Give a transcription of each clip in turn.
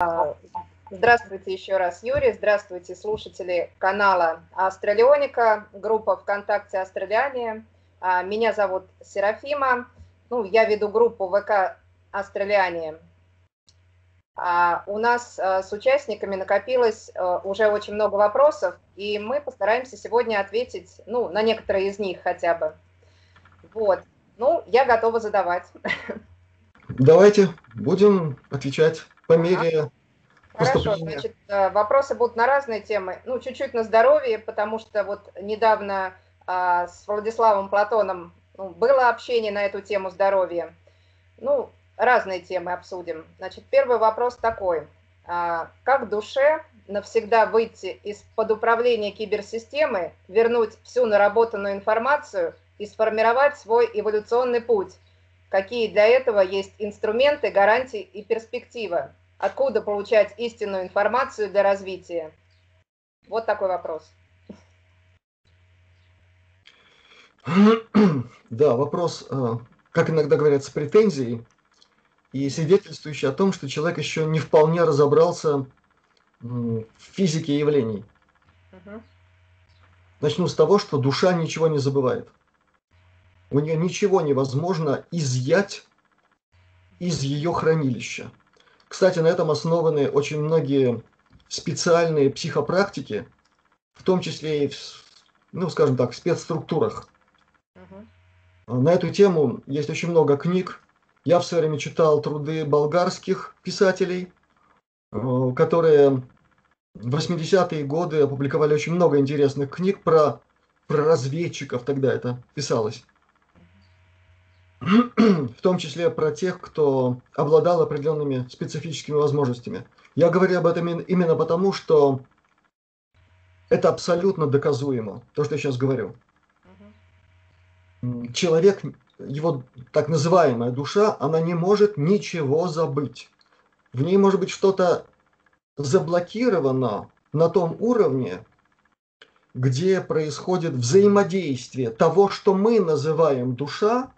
А, здравствуйте еще раз, Юрий. Здравствуйте, слушатели канала Астралионика, группа ВКонтакте Астралиане. А, меня зовут Серафима. Ну, я веду группу ВК Астралиане. А у нас с участниками накопилось уже очень много вопросов, и мы постараемся сегодня ответить, ну, на некоторые из них хотя бы. Вот. Ну, я готова задавать. Давайте будем отвечать по мере Хорошо, значит, э, вопросы будут на разные темы. Ну, чуть-чуть на здоровье, потому что вот недавно а, с Владиславом Платоном ну, было общение на эту тему здоровья. Ну, разные темы обсудим. Значит, первый вопрос такой. А, как душе навсегда выйти из-под управления киберсистемы, вернуть всю наработанную информацию и сформировать свой эволюционный путь? Какие для этого есть инструменты, гарантии и перспектива? Откуда получать истинную информацию для развития? Вот такой вопрос. Да, вопрос, э, как иногда говорят, с претензией и свидетельствующий о том, что человек еще не вполне разобрался в физике явлений. Угу. Начну с того, что душа ничего не забывает. У нее ничего невозможно изъять из ее хранилища. Кстати, на этом основаны очень многие специальные психопрактики, в том числе и в, ну, скажем так, в спецструктурах. Угу. На эту тему есть очень много книг. Я в свое время читал труды болгарских писателей, э, которые в 80-е годы опубликовали очень много интересных книг про, про разведчиков, тогда это писалось. в том числе про тех, кто обладал определенными специфическими возможностями. Я говорю об этом именно потому, что это абсолютно доказуемо, то, что я сейчас говорю. Человек, его так называемая душа, она не может ничего забыть. В ней может быть что-то заблокировано на том уровне, где происходит взаимодействие того, что мы называем душа,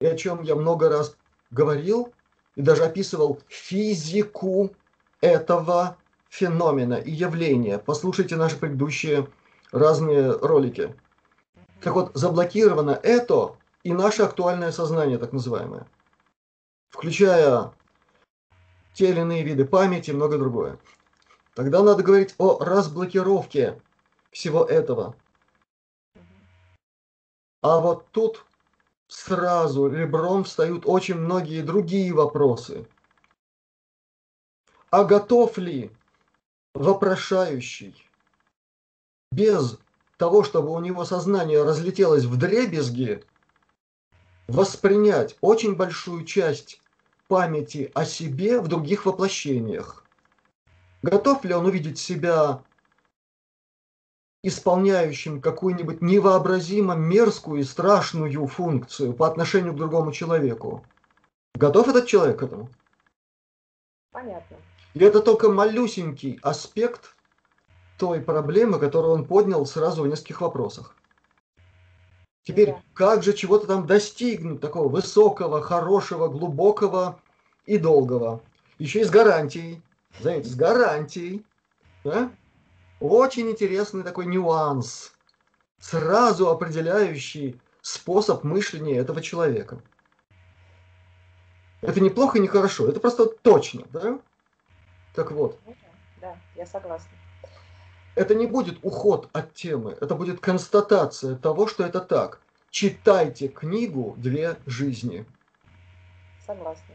и о чем я много раз говорил и даже описывал физику этого феномена и явления. Послушайте наши предыдущие разные ролики. Так вот, заблокировано это и наше актуальное сознание, так называемое, включая те или иные виды памяти и многое другое. Тогда надо говорить о разблокировке всего этого. А вот тут сразу ребром встают очень многие другие вопросы. А готов ли вопрошающий без того, чтобы у него сознание разлетелось в дребезги, воспринять очень большую часть памяти о себе в других воплощениях? Готов ли он увидеть себя исполняющим какую-нибудь невообразимо мерзкую и страшную функцию по отношению к другому человеку. Готов этот человек к этому? Понятно. И это только малюсенький аспект той проблемы, которую он поднял сразу в нескольких вопросах. Теперь, да. как же чего-то там достигнуть, такого высокого, хорошего, глубокого и долгого? Еще и с гарантией. Знаете, с гарантией. Да? Очень интересный такой нюанс, сразу определяющий способ мышления этого человека. Это не плохо и не хорошо, это просто точно, да? Так вот. Да, я согласна. Это не будет уход от темы, это будет констатация того, что это так. Читайте книгу «Две жизни». Согласна.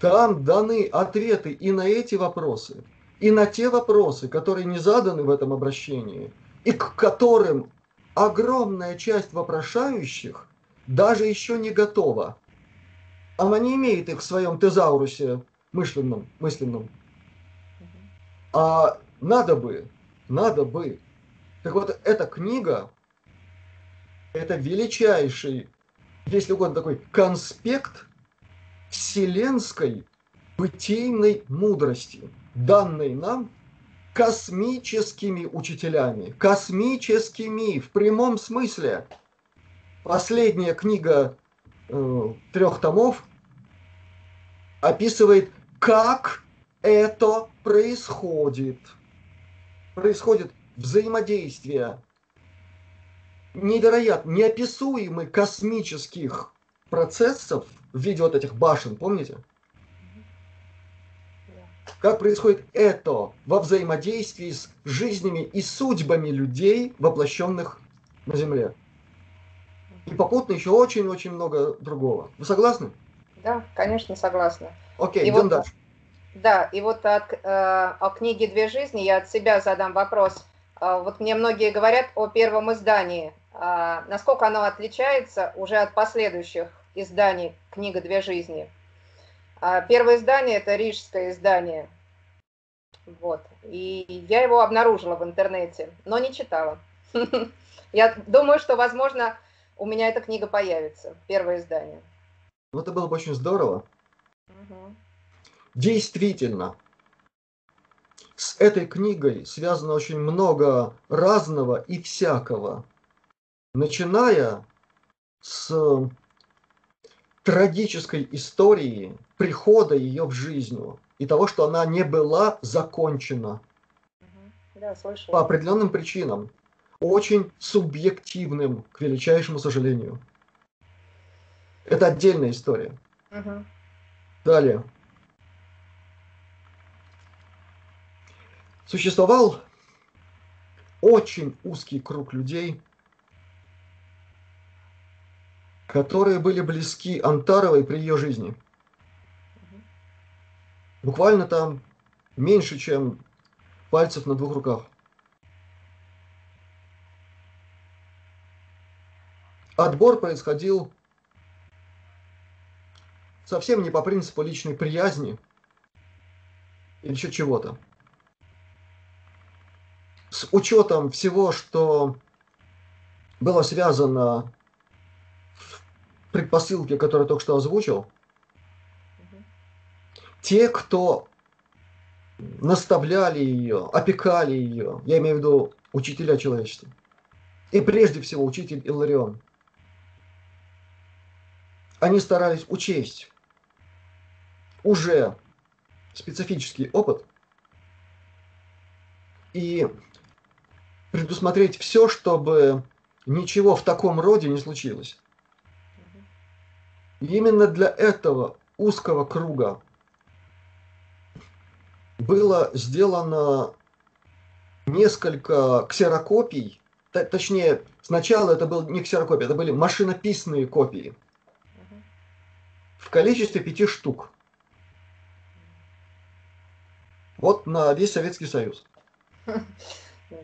Там даны ответы и на эти вопросы, и на те вопросы, которые не заданы в этом обращении, и к которым огромная часть вопрошающих даже еще не готова. Она не имеет их в своем тезаурусе мысленном. мысленном. А надо бы, надо бы. Так вот, эта книга, это величайший, если угодно, такой конспект вселенской бытийной мудрости – данной нам космическими учителями. Космическими, в прямом смысле. Последняя книга э, трех томов описывает, как это происходит. Происходит взаимодействие невероятно, неописуемых космических процессов в виде вот этих башен, помните? Как происходит это во взаимодействии с жизнями и судьбами людей, воплощенных на Земле. И попутно еще очень-очень много другого. Вы согласны? Да, конечно, согласна. Окей, и идем вот, дальше. Да, и вот от, э, о книге «Две жизни» я от себя задам вопрос. Э, вот мне многие говорят о первом издании. Э, насколько оно отличается уже от последующих изданий «Книга «Две жизни»? Э, первое издание – это рижское издание. Вот. И я его обнаружила в интернете, но не читала. Я думаю, что, возможно, у меня эта книга появится, первое издание. Ну, это было бы очень здорово. Угу. Действительно, с этой книгой связано очень много разного и всякого. Начиная с трагической истории прихода ее в жизнь и того, что она не была закончена. Да, По определенным причинам очень субъективным, к величайшему сожалению. Это отдельная история. Угу. Далее. Существовал очень узкий круг людей, которые были близки Антаровой при ее жизни. Буквально там меньше, чем пальцев на двух руках. Отбор происходил совсем не по принципу личной приязни или еще чего-то. С учетом всего, что было связано в предпосылке, которую я только что озвучил, те, кто наставляли ее, опекали ее, я имею в виду учителя человечества, и прежде всего учитель Иларион – они старались учесть уже специфический опыт и предусмотреть все, чтобы ничего в таком роде не случилось. И именно для этого узкого круга было сделано несколько ксерокопий, точнее, сначала это был не ксерокопия, это были машинописные копии – в количестве пяти штук. Вот на весь Советский Союз.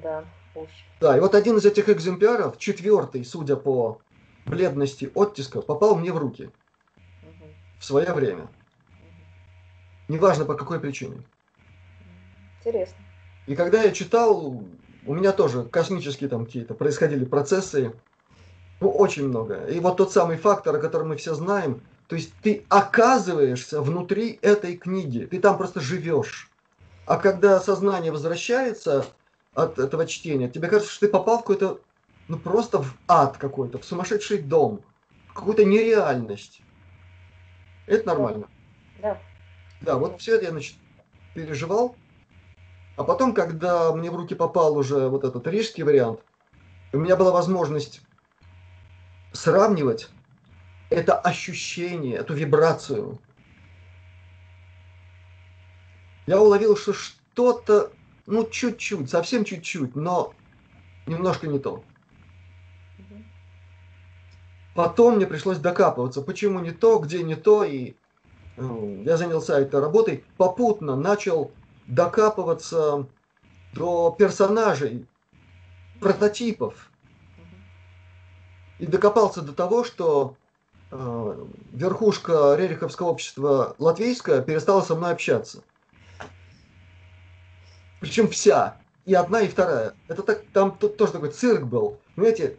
Да. Да, и вот один из этих экземпляров, четвертый, судя по бледности оттиска, попал мне в руки в свое время. Неважно по какой причине. Интересно. И когда я читал, у меня тоже космические там какие-то происходили процессы, ну, очень много. И вот тот самый фактор, о котором мы все знаем, то есть ты оказываешься внутри этой книги, ты там просто живешь. А когда сознание возвращается от этого чтения, тебе кажется, что ты попал в какой-то, ну просто в ад какой-то, в сумасшедший дом, в какую-то нереальность. Это нормально. Да. Да, вот все это я значит, переживал. А потом, когда мне в руки попал уже вот этот рижский вариант, у меня была возможность сравнивать это ощущение, эту вибрацию. Я уловил, что что-то, ну, чуть-чуть, совсем чуть-чуть, но немножко не то. Потом мне пришлось докапываться, почему не то, где не то, и э, я занялся этой работой, попутно начал докапываться до персонажей, прототипов. И докопался до того, что Э, верхушка Рериховского общества латвийская перестала со мной общаться. Причем вся. И одна, и вторая. Это так, там тут тоже такой цирк был. Понимаете,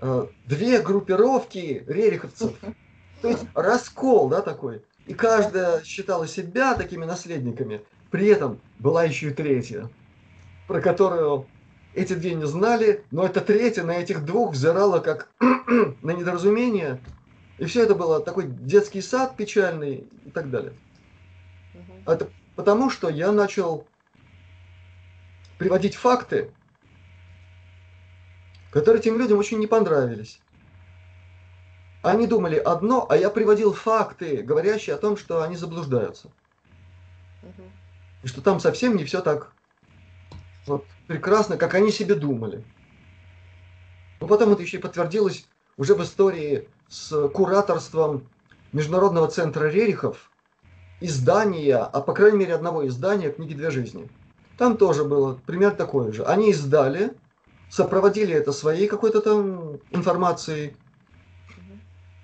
э, две группировки рериховцев. То есть раскол, да, такой. И каждая считала себя такими наследниками. При этом была еще и третья, про которую эти две не знали, но эта третья на этих двух взирала как на недоразумение и все это было такой детский сад печальный и так далее. Угу. Это Потому что я начал приводить факты, которые тем людям очень не понравились. Они думали одно, а я приводил факты, говорящие о том, что они заблуждаются. И что там совсем не все так вот, прекрасно, как они себе думали. Но потом это еще и подтвердилось уже в истории с кураторством Международного центра Рерихов, издания, а по крайней мере одного издания книги «Две жизни». Там тоже было пример такой же. Они издали, сопроводили это своей какой-то там информацией,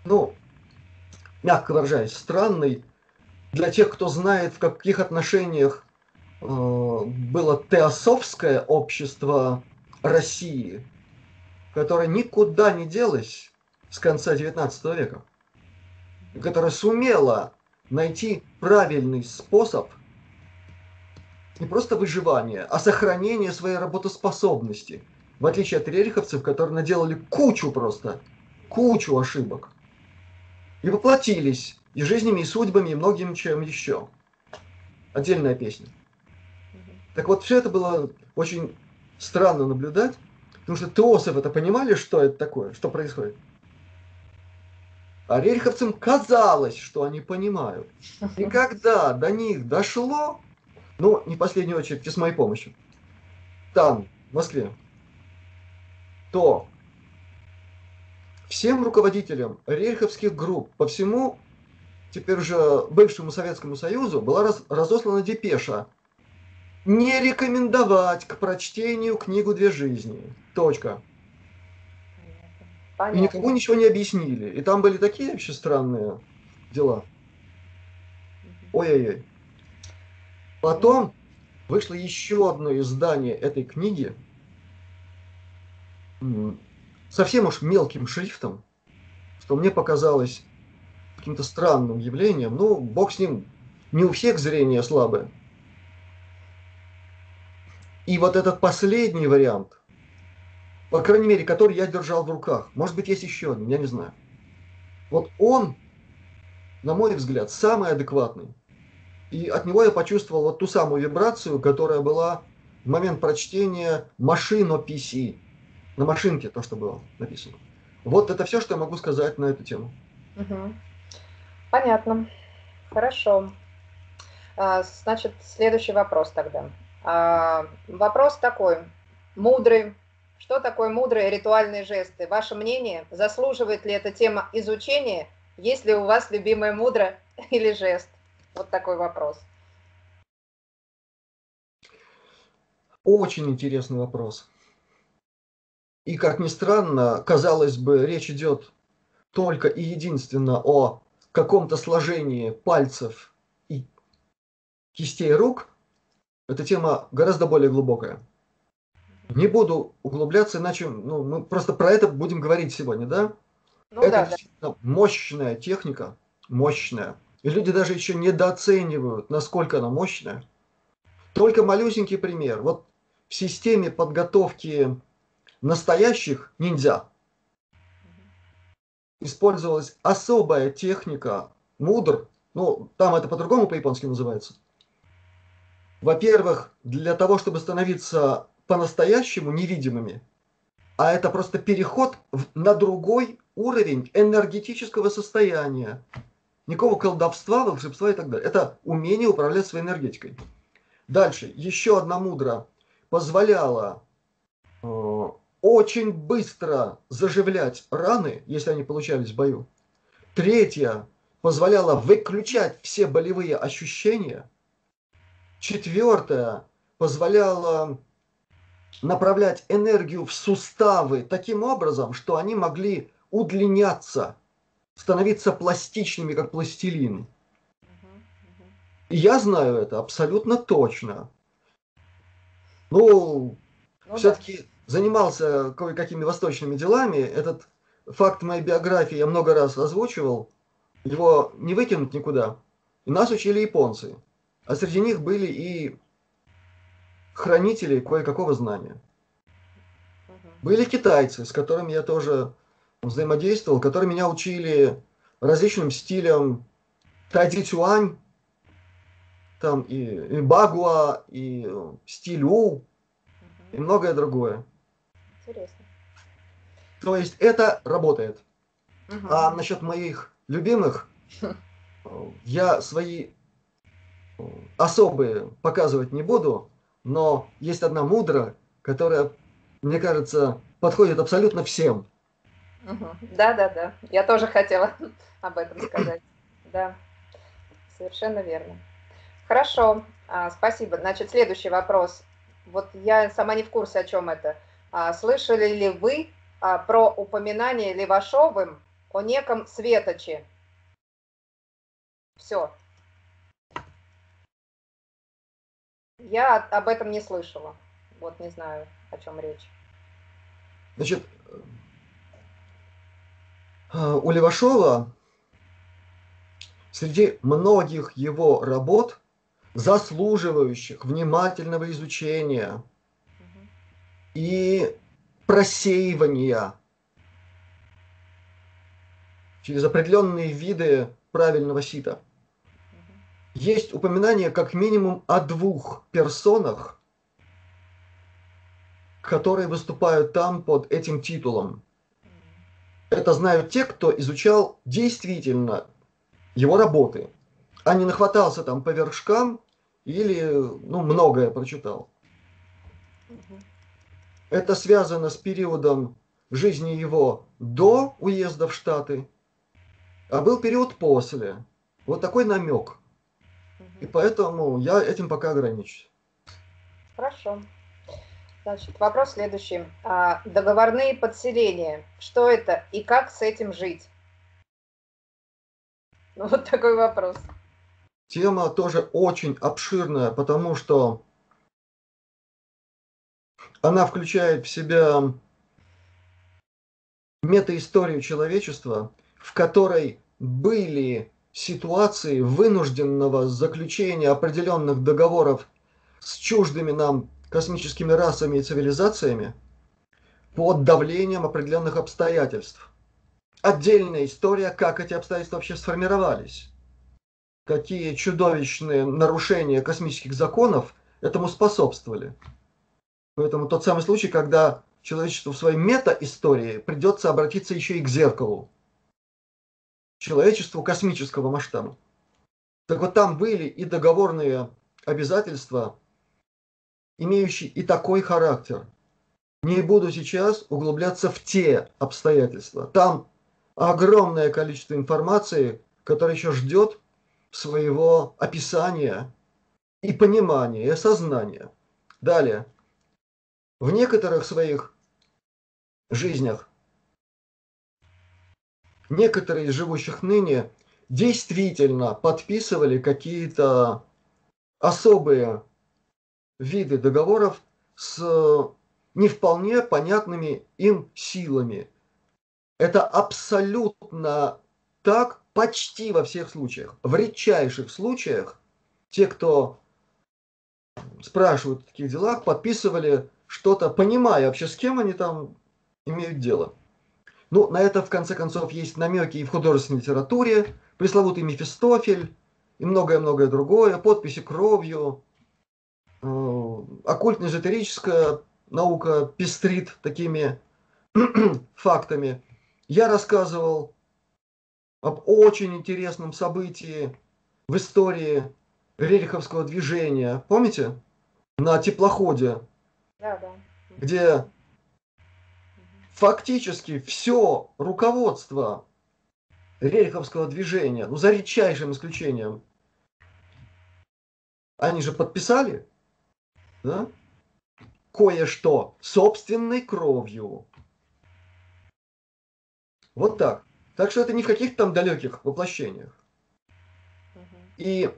ну, мягко выражаясь, странный для тех, кто знает, в каких отношениях было теософское общество России, которое никуда не делось с конца XIX века, которое сумело найти правильный способ не просто выживания, а сохранения своей работоспособности, в отличие от рериховцев, которые наделали кучу просто, кучу ошибок и воплотились и жизнями, и судьбами, и многим чем еще. Отдельная песня. Так вот, все это было очень странно наблюдать, потому что теосов это понимали, что это такое, что происходит. А рериховцам казалось, что они понимают. И когда до них дошло, ну, не в последнюю очередь, с моей помощью, там, в Москве, то всем руководителям рейховских групп по всему теперь уже бывшему Советскому Союзу была раз, разослана депеша не рекомендовать к прочтению книгу «Две жизни». Точка. Понятно. И никому ничего не объяснили. И там были такие вообще странные дела. Ой-ой-ой. Потом вышло еще одно издание этой книги совсем уж мелким шрифтом, что мне показалось каким-то странным явлением. Ну, бог с ним, не у всех зрение слабое. И вот этот последний вариант, по крайней мере, который я держал в руках, может быть, есть еще один, я не знаю. Вот он, на мой взгляд, самый адекватный. И от него я почувствовал вот ту самую вибрацию, которая была в момент прочтения машино PC на машинке то, что было написано. Вот это все, что я могу сказать на эту тему. Угу. Понятно. Хорошо. А, значит, следующий вопрос тогда. А, вопрос такой. Мудрый. Что такое мудрые ритуальные жесты? Ваше мнение, заслуживает ли эта тема изучения? Есть ли у вас любимое мудро или жест? Вот такой вопрос. Очень интересный вопрос. И, как ни странно, казалось бы, речь идет только и единственно о каком-то сложении пальцев и кистей рук, эта тема гораздо более глубокая. Не буду углубляться, иначе ну, мы просто про это будем говорить сегодня, да? Ну, это да, мощная техника, мощная. И люди даже еще недооценивают, насколько она мощная. Только малюсенький пример. Вот в системе подготовки настоящих ниндзя использовалась особая техника мудр, ну, там это по-другому по-японски называется. Во-первых, для того, чтобы становиться по-настоящему невидимыми, а это просто переход в, на другой уровень энергетического состояния. Никакого колдовства, волшебства и так далее. Это умение управлять своей энергетикой. Дальше, еще одна мудра позволяла э, очень быстро заживлять раны, если они получались в бою. Третье, позволяло выключать все болевые ощущения. Четвертое, позволяло направлять энергию в суставы таким образом, что они могли удлиняться, становиться пластичными, как пластилин. И я знаю это абсолютно точно. Ну, ну все-таки да занимался кое-какими восточными делами. Этот факт моей биографии я много раз озвучивал. Его не выкинуть никуда. И нас учили японцы. А среди них были и хранители кое-какого знания. Были китайцы, с которыми я тоже взаимодействовал, которые меня учили различным стилям тайди цюань, там и, и Багуа, и Стилю, и многое другое. Интересно. То есть это работает. Угу. А насчет моих любимых, я свои особые показывать не буду, но есть одна мудра, которая, мне кажется, подходит абсолютно всем. Да, да, да. Я тоже хотела об этом сказать. Да, совершенно верно. Хорошо, а, спасибо. Значит, следующий вопрос. Вот я сама не в курсе, о чем это. А, слышали ли вы а, про упоминание Левашовым о неком Светоче? Все. Я об этом не слышала. Вот не знаю, о чем речь. Значит, э, у Левашова среди многих его работ, заслуживающих внимательного изучения угу. и просеивания через определенные виды правильного сита, есть упоминание как минимум о двух персонах, которые выступают там под этим титулом. Это знают те, кто изучал действительно его работы, а не нахватался там по вершкам или ну, многое прочитал. Это связано с периодом жизни его до уезда в Штаты, а был период после. Вот такой намек. И поэтому я этим пока ограничусь. Хорошо. Значит, вопрос следующий. А, договорные подселения. Что это и как с этим жить? Ну, вот такой вопрос. Тема тоже очень обширная, потому что она включает в себя метаисторию человечества, в которой были ситуации вынужденного заключения определенных договоров с чуждыми нам космическими расами и цивилизациями под давлением определенных обстоятельств. Отдельная история, как эти обстоятельства вообще сформировались. Какие чудовищные нарушения космических законов этому способствовали. Поэтому тот самый случай, когда человечеству в своей мета-истории придется обратиться еще и к зеркалу человечеству космического масштаба. Так вот там были и договорные обязательства, имеющие и такой характер. Не буду сейчас углубляться в те обстоятельства. Там огромное количество информации, которая еще ждет своего описания и понимания, и осознания. Далее. В некоторых своих жизнях некоторые из живущих ныне действительно подписывали какие-то особые виды договоров с не вполне понятными им силами. Это абсолютно так почти во всех случаях. В редчайших случаях те, кто спрашивают о таких делах, подписывали что-то, понимая вообще, с кем они там имеют дело. Ну, на это, в конце концов, есть намеки и в художественной литературе, пресловутый Мефистофель и многое-многое другое, подписи кровью, э, оккультно-эзотерическая наука пестрит такими фактами. Я рассказывал об очень интересном событии в истории Рериховского движения. Помните? На теплоходе. Да, да. Где фактически все руководство рельховского движения, ну, за редчайшим исключением, они же подписали, да, кое-что собственной кровью. Вот так. Так что это не в каких-то там далеких воплощениях. И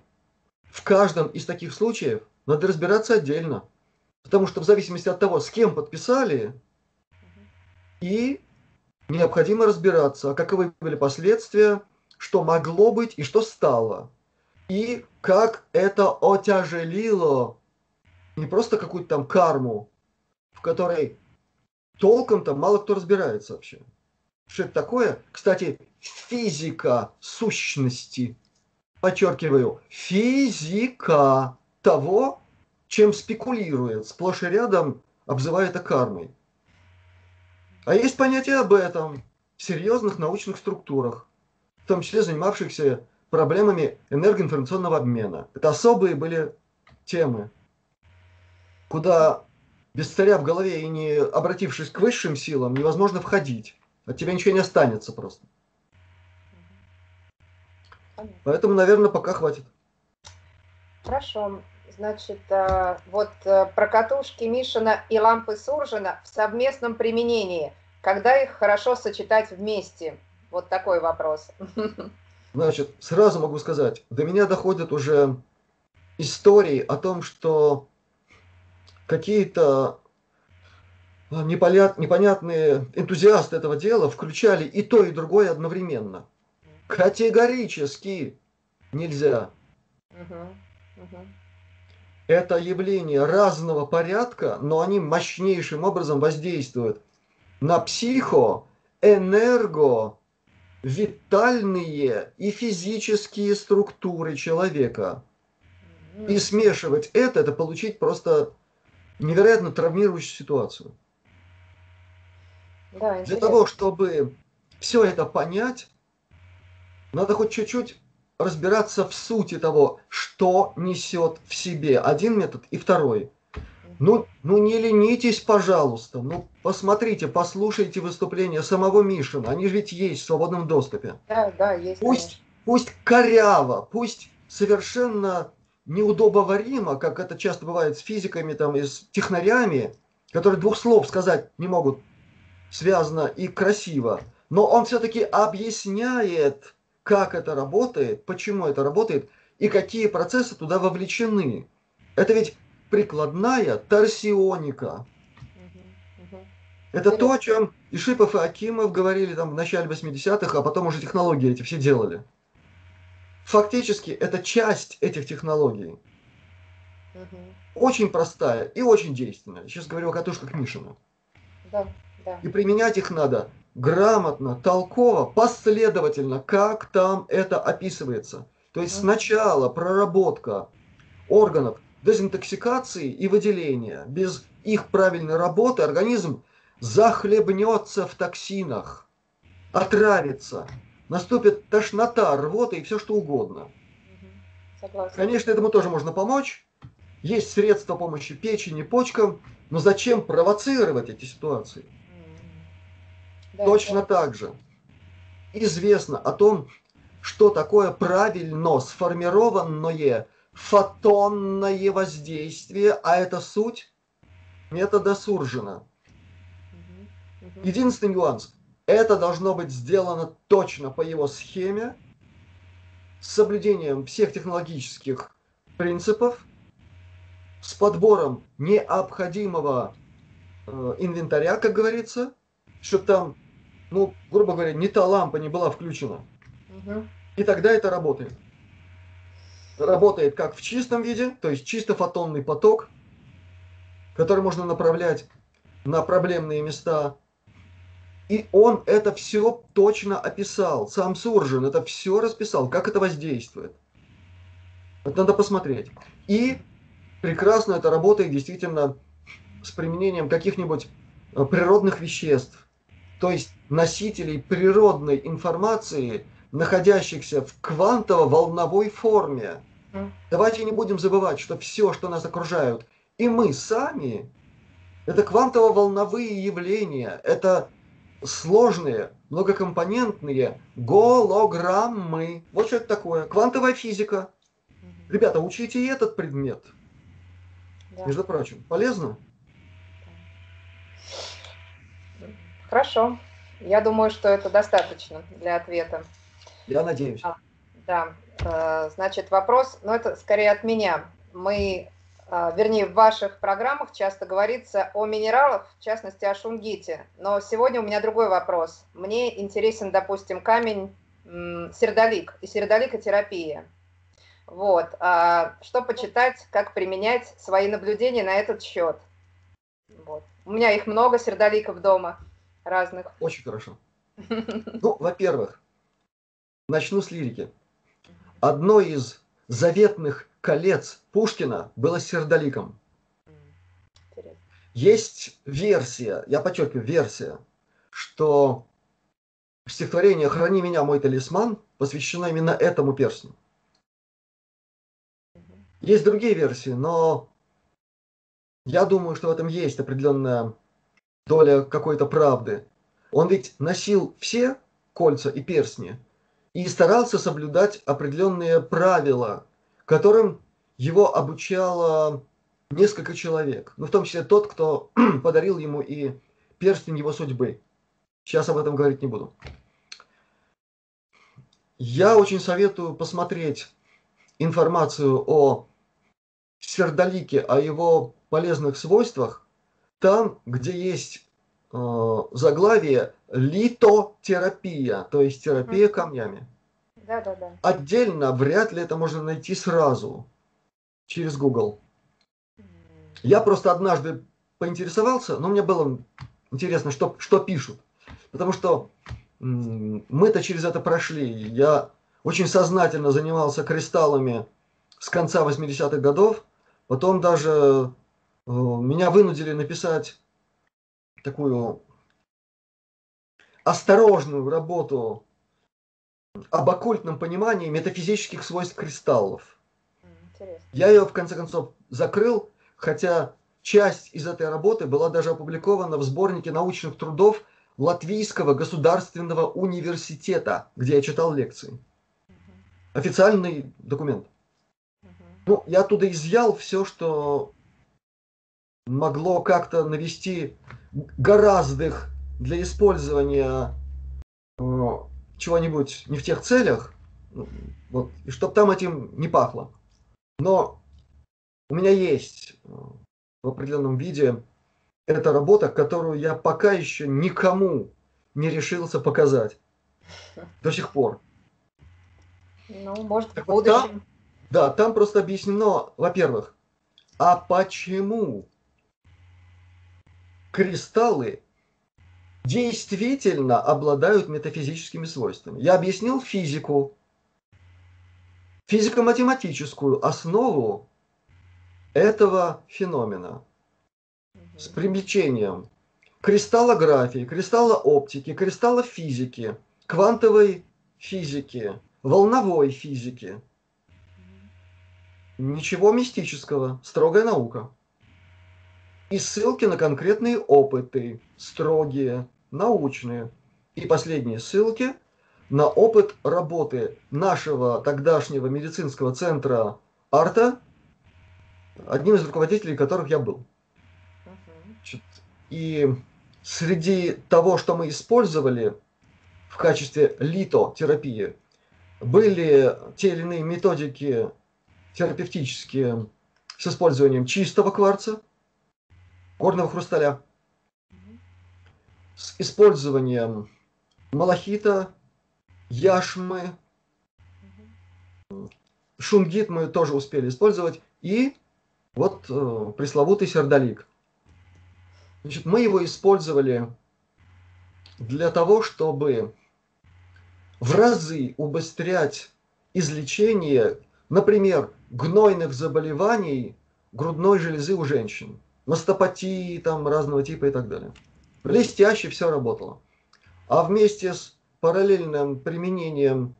в каждом из таких случаев надо разбираться отдельно. Потому что в зависимости от того, с кем подписали, и необходимо разбираться, каковы были последствия, что могло быть и что стало. И как это отяжелило не просто какую-то там карму, в которой толком-то мало кто разбирается вообще. Что это такое? Кстати, физика сущности. подчеркиваю, физика того, чем спекулирует, сплошь и рядом обзывая это кармой. А есть понятие об этом в серьезных научных структурах, в том числе занимавшихся проблемами энергоинформационного обмена. Это особые были темы, куда без царя в голове и не обратившись к высшим силам, невозможно входить. От тебя ничего не останется просто. Поэтому, наверное, пока хватит. Хорошо. Значит, э, вот э, про катушки Мишина и лампы Суржина в совместном применении. Когда их хорошо сочетать вместе? Вот такой вопрос. Значит, сразу могу сказать, до меня доходят уже истории о том, что какие-то а, непонятные энтузиасты этого дела включали и то, и другое одновременно. Категорически нельзя. Это явление разного порядка, но они мощнейшим образом воздействуют на психо, энерго, витальные и физические структуры человека. И смешивать это, это получить просто невероятно травмирующую ситуацию. Да, Для того, чтобы все это понять, надо хоть чуть-чуть разбираться в сути того, что несет в себе один метод и второй. Ну, ну не ленитесь, пожалуйста. Ну, посмотрите, послушайте выступления самого Мишина. Они же ведь есть в свободном доступе. Да, да, есть. Пусть, пусть коряво, пусть совершенно неудобоваримо, как это часто бывает с физиками там, и с технарями, которые двух слов сказать не могут связано и красиво, но он все-таки объясняет, как это работает, почему это работает и какие процессы туда вовлечены. Это ведь прикладная торсионика. Это то, о чем Ишипов и Акимов говорили там в начале 80-х, а потом уже технологии эти все делали. Фактически это часть этих технологий. Очень простая и очень действенная. Сейчас говорю о катушках Мишина. Да, да. И применять их надо грамотно, толково, последовательно, как там это описывается. То есть сначала проработка органов дезинтоксикации и выделения. Без их правильной работы организм захлебнется в токсинах, отравится, наступит тошнота, рвота и все что угодно. Согласна. Конечно, этому тоже можно помочь. Есть средства помощи печени, почкам, но зачем провоцировать эти ситуации? Да, Точно да. так же известно о том, что такое правильно сформированное фотонное воздействие, а это суть метода Суржина. Единственный нюанс. Это должно быть сделано точно по его схеме, с соблюдением всех технологических принципов, с подбором необходимого э, инвентаря, как говорится, чтобы там, ну, грубо говоря, не та лампа не была включена. Угу. И тогда это работает работает как в чистом виде, то есть чисто фотонный поток, который можно направлять на проблемные места. И он это все точно описал. Сам Суржин это все расписал, как это воздействует. Это надо посмотреть. И прекрасно это работает действительно с применением каких-нибудь э, природных веществ, то есть носителей природной информации, находящихся в квантово-волновой форме. Давайте не будем забывать, что все, что нас окружают, и мы сами, это квантово-волновые явления, это сложные, многокомпонентные голограммы. Вот что это такое. Квантовая физика. Ребята, учите и этот предмет. Да. Между прочим, полезно? Хорошо. Я думаю, что это достаточно для ответа. Я надеюсь. А, да. Э, значит, вопрос, но ну, это скорее от меня. Мы, э, вернее, в ваших программах часто говорится о минералах, в частности, о шунгите. Но сегодня у меня другой вопрос. Мне интересен, допустим, камень сердолик и сердоликотерапия. Вот. А что почитать, как применять свои наблюдения на этот счет? Вот. У меня их много, сердоликов дома разных. Очень хорошо. Ну, во-первых, начну с лирики. одно из заветных колец Пушкина было сердоликом. Есть версия, я подчеркиваю, версия, что стихотворение «Храни меня, мой талисман» посвящено именно этому перстню. Есть другие версии, но я думаю, что в этом есть определенная доля какой-то правды. Он ведь носил все кольца и перстни и старался соблюдать определенные правила, которым его обучало несколько человек, ну, в том числе тот, кто подарил ему и перстень его судьбы. Сейчас об этом говорить не буду. Я очень советую посмотреть информацию о сердолике, о его полезных свойствах, там, где есть э, заглавие литотерапия, то есть терапия камнями. Да, да, да. Отдельно вряд ли это можно найти сразу через Google. Я просто однажды поинтересовался, но мне было интересно, что, что пишут. Потому что мы-то через это прошли. Я очень сознательно занимался кристаллами с конца 80-х годов. Потом даже меня вынудили написать такую осторожную работу об оккультном понимании метафизических свойств кристаллов. Интересно. Я ее, в конце концов, закрыл, хотя часть из этой работы была даже опубликована в сборнике научных трудов Латвийского государственного университета, где я читал лекции. Официальный документ. Ну, я оттуда изъял все, что могло как-то навести гораздо для использования э, чего-нибудь не в тех целях, вот, и чтобы там этим не пахло. Но у меня есть э, в определенном виде эта работа, которую я пока еще никому не решился показать. До сих пор. Ну, может, так в будущем. Вот там, да, там просто объяснено, во-первых, а почему кристаллы действительно обладают метафизическими свойствами. Я объяснил физику, физико-математическую основу этого феномена с привлечением кристаллографии, кристаллооптики, кристаллофизики, квантовой физики, волновой физики. Ничего мистического, строгая наука. И ссылки на конкретные опыты, строгие, научные. И последние ссылки на опыт работы нашего тогдашнего медицинского центра Арта, одним из руководителей которых я был. И среди того, что мы использовали в качестве литотерапии, были те или иные методики терапевтические с использованием чистого кварца, горного хрусталя, с использованием малахита, яшмы, шунгит мы тоже успели использовать, и вот э, пресловутый сердолик. Значит, мы его использовали для того, чтобы в разы убыстрять излечение, например, гнойных заболеваний грудной железы у женщин, мастопатии там разного типа и так далее. Блестяще все работало. А вместе с параллельным применением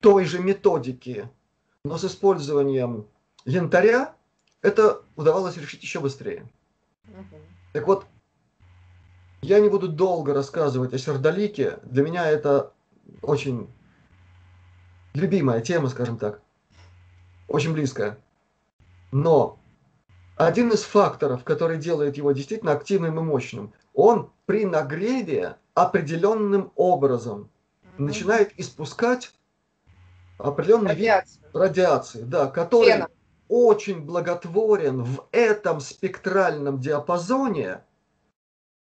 той же методики, но с использованием янтаря, это удавалось решить еще быстрее. Угу. Так вот, я не буду долго рассказывать о сердолике. Для меня это очень любимая тема, скажем так. Очень близкая. Но один из факторов, который делает его действительно активным и мощным, он при нагреве определенным образом mm-hmm. начинает испускать определенный радиацию. вид радиации, да, который Фена. очень благотворен в этом спектральном диапазоне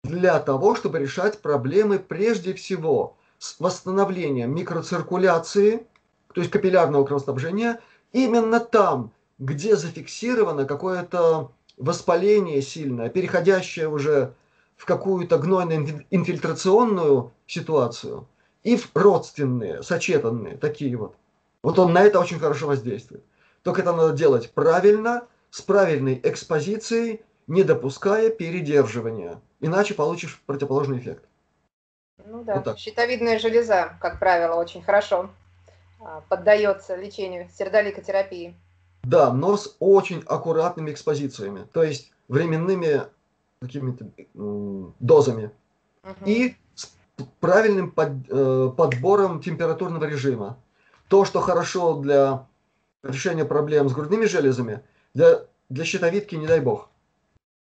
для того, чтобы решать проблемы прежде всего с восстановлением микроциркуляции, то есть капиллярного кровоснабжения, именно там, где зафиксировано какое-то воспаление сильное, переходящее уже в какую-то гнойно-инфильтрационную ситуацию, и в родственные, сочетанные, такие вот. Вот он на это очень хорошо воздействует. Только это надо делать правильно, с правильной экспозицией, не допуская передерживания. Иначе получишь противоположный эффект. Ну да, вот щитовидная железа, как правило, очень хорошо а, поддается лечению сердоликотерапии. Да, но с очень аккуратными экспозициями, то есть временными какими-то дозами. Угу. И с правильным под, э, подбором температурного режима. То, что хорошо для решения проблем с грудными железами, для, для щитовидки не дай бог.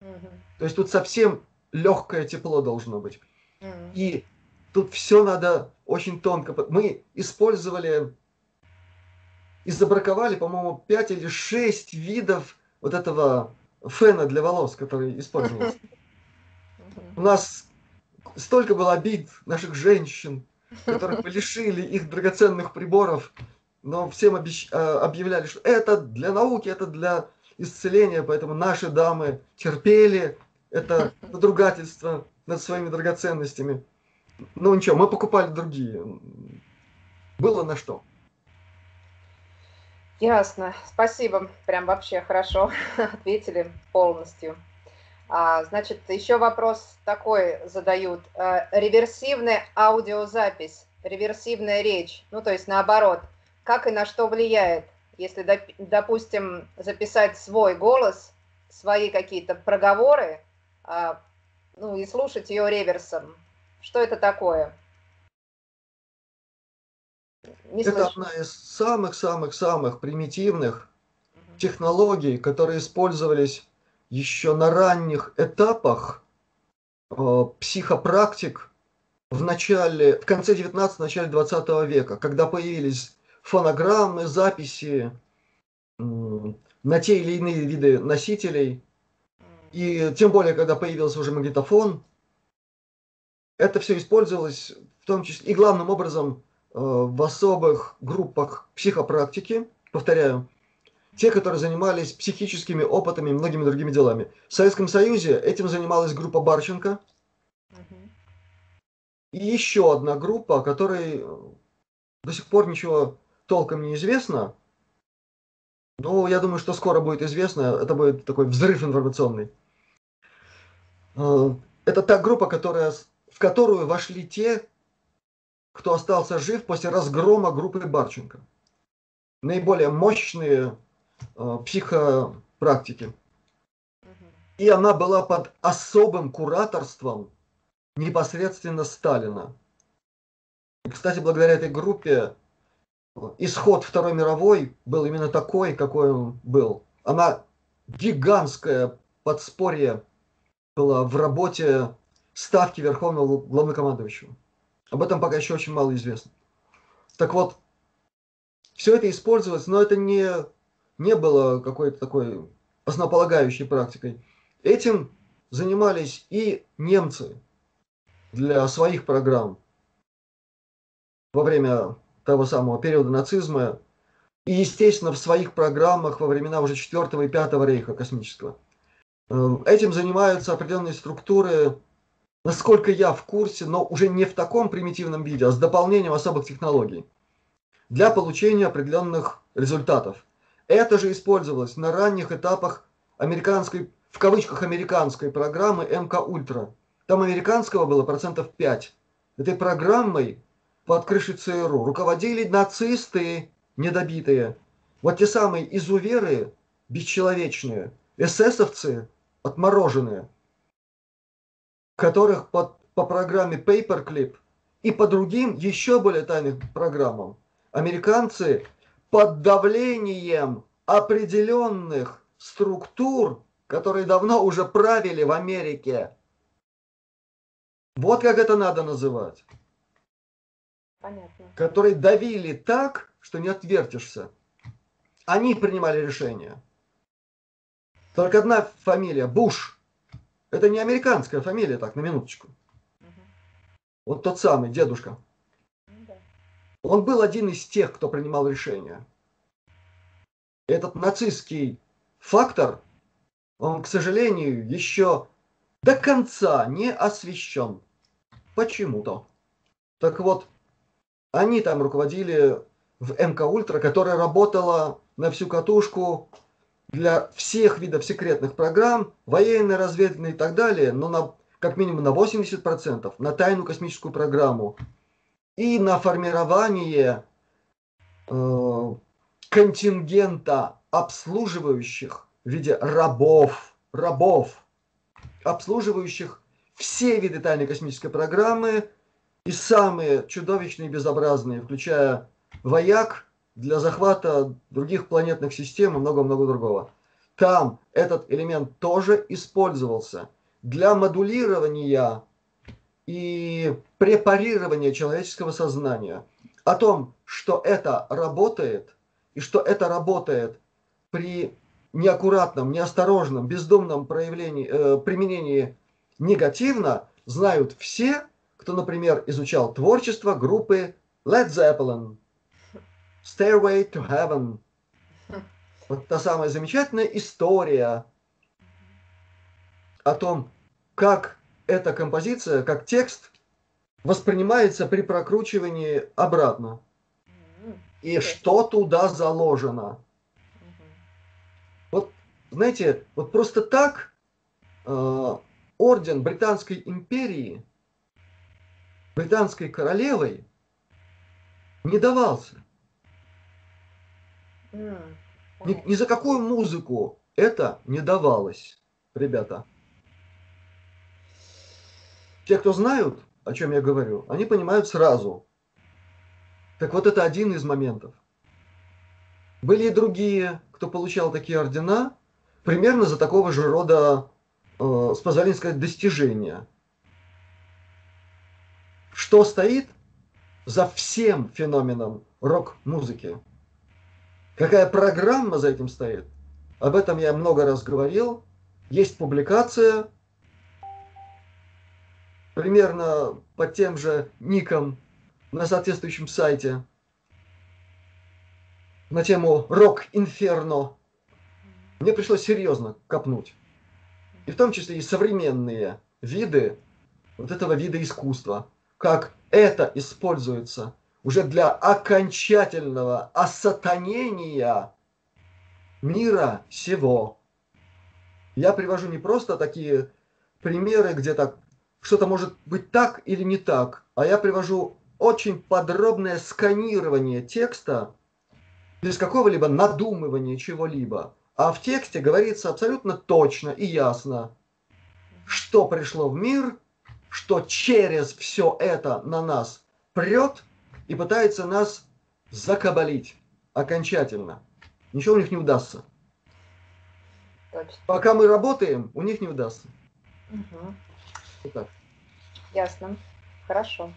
Угу. То есть тут совсем легкое тепло должно быть. Угу. И тут все надо очень тонко. Мы использовали и забраковали, по-моему, 5 или 6 видов вот этого фена для волос, который использовался. У нас столько было обид наших женщин, которых мы лишили их драгоценных приборов, но всем обещ... А, объявляли, что это для науки, это для исцеления, поэтому наши дамы терпели это надругательство над своими драгоценностями. Ну ничего, мы покупали другие. Было на что. Ясно. Спасибо. Прям вообще хорошо ответили полностью. А, значит, еще вопрос такой задают. А, реверсивная аудиозапись, реверсивная речь, ну то есть наоборот, как и на что влияет, если, допустим, записать свой голос, свои какие-то проговоры, а, ну и слушать ее реверсом. Что это такое? Не это слышу. одна из самых-самых-самых примитивных угу. технологий, которые использовались еще на ранних этапах э, психопрактик в начале, в конце 19 начале 20 века, когда появились фонограммы, записи э, на те или иные виды носителей, и тем более, когда появился уже магнитофон, это все использовалось в том числе и главным образом в особых группах психопрактики, повторяю, те, которые занимались психическими опытами и многими другими делами. В Советском Союзе этим занималась группа Барченко. И еще одна группа, о которой до сих пор ничего толком не известно. Но я думаю, что скоро будет известно. Это будет такой взрыв информационный. Э, это та группа, которая, в которую вошли те, кто остался жив после разгрома группы Барченко. Наиболее мощные Э, психопрактики. И она была под особым кураторством непосредственно Сталина. И, кстати, благодаря этой группе исход Второй мировой был именно такой, какой он был. Она гигантское подспорье была в работе ставки Верховного Главнокомандующего. Об этом пока еще очень мало известно. Так вот, все это использовалось, но это не не было какой-то такой основополагающей практикой. Этим занимались и немцы для своих программ во время того самого периода нацизма и, естественно, в своих программах во времена уже 4 и 5 рейха космического. Э, этим занимаются определенные структуры, насколько я в курсе, но уже не в таком примитивном виде, а с дополнением особых технологий для получения определенных результатов. Это же использовалось на ранних этапах американской, в кавычках, американской программы МК Ультра. Там американского было процентов 5. Этой программой под крышей ЦРУ руководили нацисты недобитые. Вот те самые изуверы бесчеловечные, эсэсовцы отмороженные, которых под, по программе Paperclip и по другим еще более тайным программам американцы под давлением определенных структур, которые давно уже правили в Америке. Вот как это надо называть. Понятно. Которые давили так, что не отвертишься. Они принимали решения. Только одна фамилия, Буш. Это не американская фамилия, так, на минуточку. Угу. Вот тот самый дедушка. Он был один из тех, кто принимал решения. Этот нацистский фактор, он, к сожалению, еще до конца не освещен. Почему-то. Так вот, они там руководили в МК Ультра, которая работала на всю катушку для всех видов секретных программ, военной, разведывательной и так далее, но на, как минимум на 80%, на тайную космическую программу. И на формирование э, контингента обслуживающих в виде рабов, рабов, обслуживающих все виды тайной космической программы и самые чудовищные и безобразные, включая вояк для захвата других планетных систем и много-много другого. Там этот элемент тоже использовался для модулирования и препарирования человеческого сознания. О том, что это работает, и что это работает при неаккуратном, неосторожном, бездумном проявлении, э, применении негативно, знают все, кто, например, изучал творчество группы Led Zeppelin, Stairway to Heaven. Вот та самая замечательная история о том, как эта композиция, как текст воспринимается при прокручивании обратно. И что туда заложено. Вот, знаете, вот просто так э, орден Британской империи, британской королевой не давался. Ни, ни за какую музыку это не давалось, ребята. Те, кто знают, о чем я говорю, они понимают сразу. Так вот, это один из моментов. Были и другие, кто получал такие ордена, примерно за такого же рода, э, с позволения сказать, достижения. Что стоит за всем феноменом рок-музыки? Какая программа за этим стоит? Об этом я много раз говорил. Есть публикация, примерно под тем же ником на соответствующем сайте на тему «Рок Инферно». Мне пришлось серьезно копнуть. И в том числе и современные виды вот этого вида искусства. Как это используется уже для окончательного осатанения мира сего. Я привожу не просто такие примеры, где так что-то может быть так или не так, а я привожу очень подробное сканирование текста без какого-либо надумывания чего-либо. А в тексте говорится абсолютно точно и ясно, что пришло в мир, что через все это на нас прет и пытается нас закабалить окончательно. Ничего у них не удастся. Точно. Пока мы работаем, у них не удастся. Угу. Вот так. Ясно. Хорошо.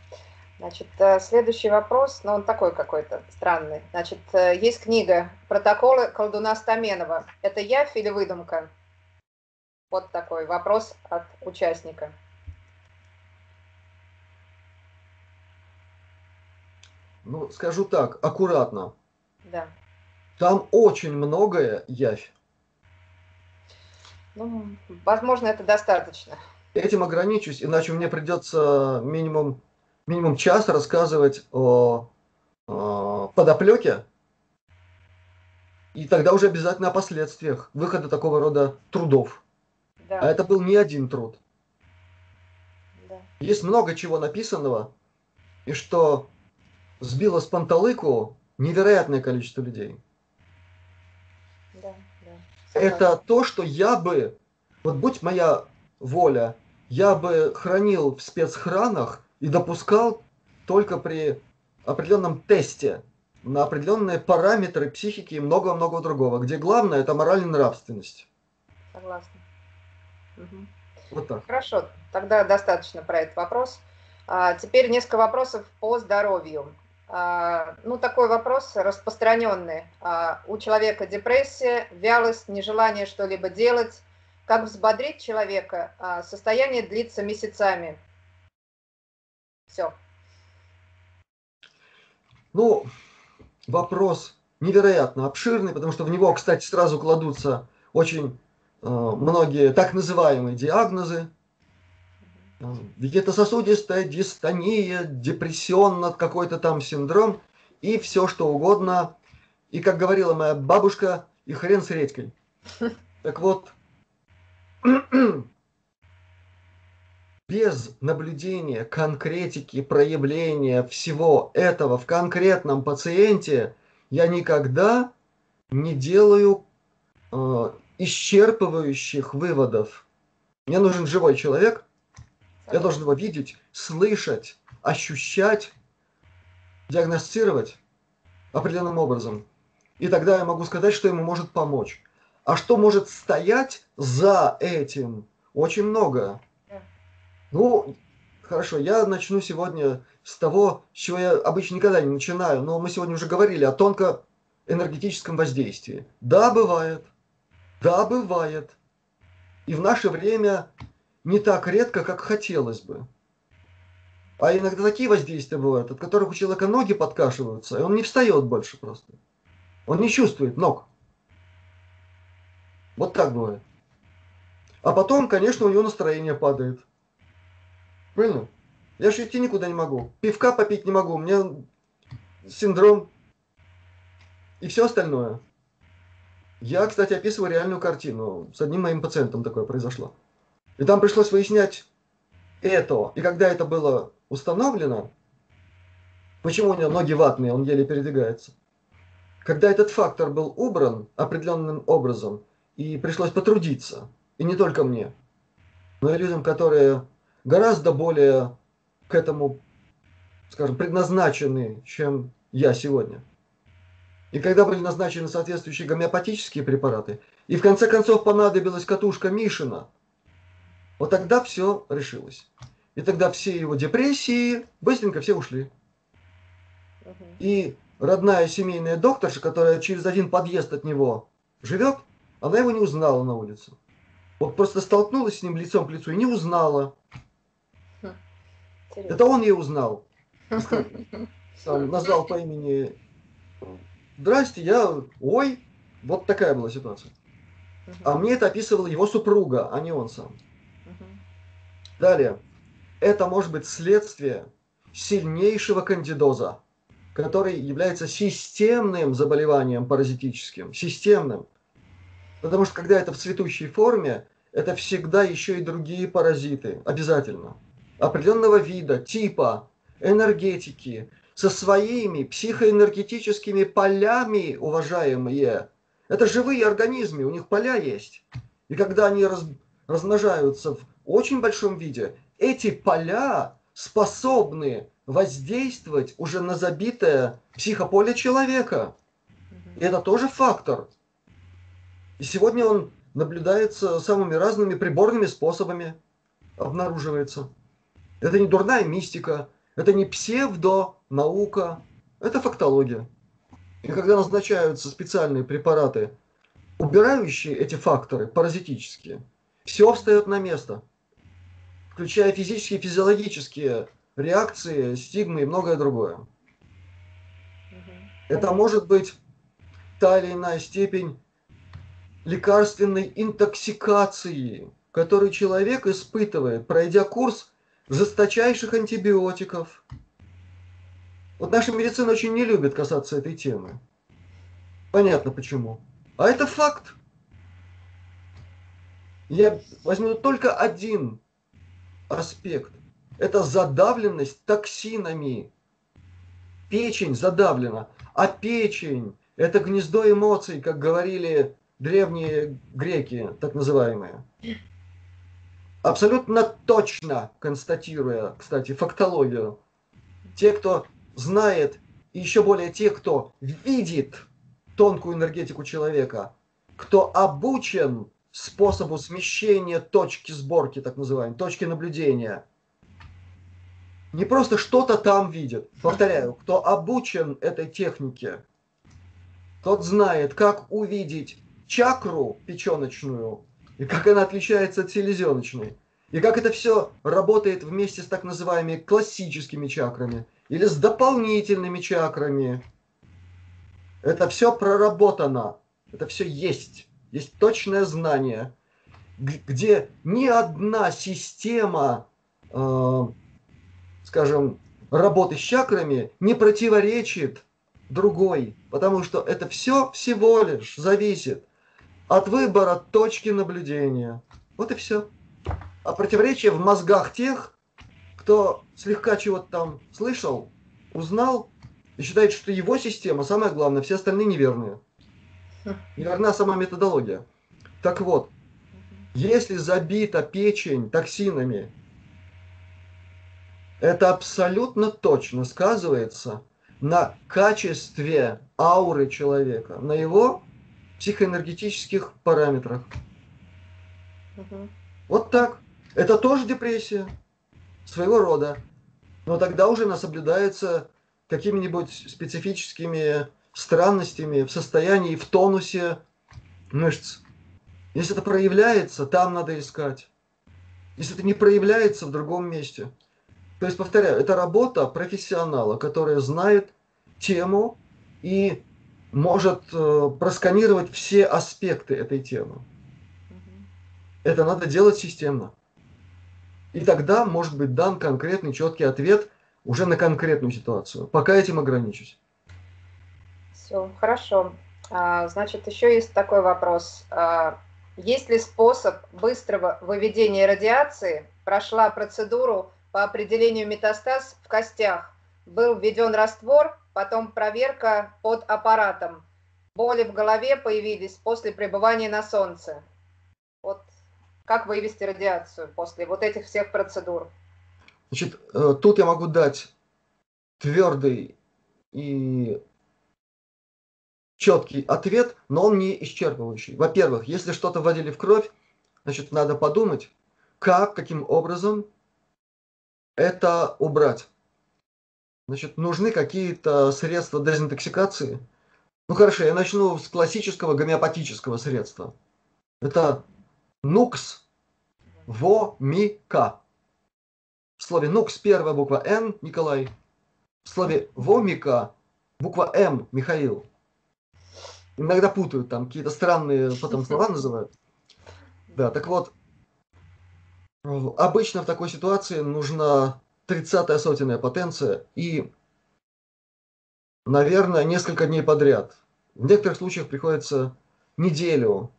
Значит, э, следующий вопрос, но ну, он такой какой-то странный. Значит, э, есть книга «Протоколы колдуна Стаменова». Это явь или выдумка? Вот такой вопрос от участника. Ну, скажу так, аккуратно. Да. Там очень многое явь. Ну, возможно, это достаточно. Этим ограничусь, иначе мне придется минимум, минимум час рассказывать о, о подоплеке, и тогда уже обязательно о последствиях выхода такого рода трудов. Да. А это был не один труд. Да. Есть много чего написанного, и что сбило с панталыку невероятное количество людей. Да, да. Это то, что я бы, вот будь моя воля, я бы хранил в спецхранах и допускал только при определенном тесте на определенные параметры психики и много-много другого, где главное это мораль и нравственность. Согласна. Угу. Вот так. Хорошо, тогда достаточно про этот вопрос. А, теперь несколько вопросов по здоровью. А, ну, такой вопрос распространенный. А, у человека депрессия, вялость, нежелание что-либо делать, как взбодрить человека, а, состояние длится месяцами. Все. Ну, вопрос невероятно обширный, потому что в него, кстати, сразу кладутся очень э, многие так называемые диагнозы. Ведь это сосудистая дистония, депрессионно какой-то там синдром. и все что угодно. И, как говорила моя бабушка, и хрен с редькой. Так вот, без наблюдения, конкретики, проявления всего этого в конкретном пациенте я никогда не делаю э, исчерпывающих выводов. Мне нужен живой человек, я должен его видеть, слышать, ощущать, диагностировать определенным образом. И тогда я могу сказать, что ему может помочь. А что может стоять за этим? Очень много. Ну, хорошо, я начну сегодня с того, с чего я обычно никогда не начинаю, но мы сегодня уже говорили о тонко энергетическом воздействии. Да, бывает. Да, бывает. И в наше время не так редко, как хотелось бы. А иногда такие воздействия бывают, от которых у человека ноги подкашиваются, и он не встает больше просто. Он не чувствует ног. Вот так бывает. А потом, конечно, у него настроение падает. Правильно? Я же идти никуда не могу. Пивка попить не могу. У меня синдром и все остальное. Я, кстати, описываю реальную картину. С одним моим пациентом такое произошло. И там пришлось выяснять это. И когда это было установлено, почему у него ноги ватные, он еле передвигается. Когда этот фактор был убран определенным образом, и пришлось потрудиться, и не только мне, но и людям, которые гораздо более к этому, скажем, предназначены, чем я сегодня. И когда были назначены соответствующие гомеопатические препараты, и в конце концов понадобилась катушка Мишина, вот тогда все решилось. И тогда все его депрессии быстренько все ушли. И родная семейная докторша, которая через один подъезд от него живет, она его не узнала на улице. Вот просто столкнулась с ним лицом к лицу и не узнала. Хм, Это он ее узнал. Там, назвал по имени Здрасте, я... Ой, вот такая была ситуация. А мне это описывала его супруга, а не он сам. Далее. Это может быть следствие сильнейшего кандидоза, который является системным заболеванием паразитическим. Системным. Потому что когда это в цветущей форме, это всегда еще и другие паразиты. Обязательно. Определенного вида, типа, энергетики, со своими психоэнергетическими полями, уважаемые. Это живые организмы, у них поля есть. И когда они раз, размножаются в очень большом виде, эти поля способны воздействовать уже на забитое психополе человека. И это тоже фактор. И сегодня он наблюдается самыми разными приборными способами, обнаруживается. Это не дурная мистика, это не псевдонаука, это фактология. И когда назначаются специальные препараты, убирающие эти факторы паразитические, все встает на место, включая физические и физиологические реакции, стигмы и многое другое. Это может быть та или иная степень лекарственной интоксикации, которую человек испытывает, пройдя курс жесточайших антибиотиков. Вот наша медицина очень не любит касаться этой темы. Понятно почему. А это факт. Я возьму только один аспект. Это задавленность токсинами. Печень задавлена. А печень – это гнездо эмоций, как говорили древние греки, так называемые абсолютно точно констатируя, кстати, фактологию, те, кто знает, и еще более те, кто видит тонкую энергетику человека, кто обучен способу смещения точки сборки, так называемой, точки наблюдения, не просто что-то там видит. Повторяю, кто обучен этой технике, тот знает, как увидеть чакру печеночную и как она отличается от селезеночной, и как это все работает вместе с так называемыми классическими чакрами или с дополнительными чакрами. Это все проработано, это все есть, есть точное знание, где ни одна система, э, скажем, работы с чакрами не противоречит другой, потому что это все всего лишь зависит от выбора точки наблюдения. Вот и все. А противоречие в мозгах тех, кто слегка чего-то там слышал, узнал и считает, что его система самое главное, все остальные неверные. Неверна сама методология. Так вот, если забита печень токсинами, это абсолютно точно сказывается на качестве ауры человека, на его психоэнергетических параметрах. Угу. Вот так. Это тоже депрессия своего рода. Но тогда уже она соблюдается какими-нибудь специфическими странностями в состоянии, в тонусе мышц. Если это проявляется, там надо искать. Если это не проявляется в другом месте. То есть, повторяю, это работа профессионала, который знает тему и может э, просканировать все аспекты этой темы. Это надо делать системно. И тогда может быть дан конкретный четкий ответ уже на конкретную ситуацию. Пока этим ограничусь. Все, хорошо. А, значит, еще есть такой вопрос. А, есть ли способ быстрого выведения радиации? Прошла процедуру по определению метастаз в костях. Был введен раствор, потом проверка под аппаратом. Боли в голове появились после пребывания на солнце. Вот как вывести радиацию после вот этих всех процедур? Значит, э, тут я могу дать твердый и четкий ответ, но он не исчерпывающий. Во-первых, если что-то вводили в кровь, значит, надо подумать, как, каким образом это убрать. Значит, нужны какие-то средства дезинтоксикации. Ну хорошо, я начну с классического гомеопатического средства. Это нукс вомика. В слове нукс первая буква Н, Николай. В слове вомика буква М, Михаил. Иногда путают, там какие-то странные потом слова называют. Да, так вот, обычно в такой ситуации нужна 30-я сотенная потенция и, наверное, несколько дней подряд. В некоторых случаях приходится неделю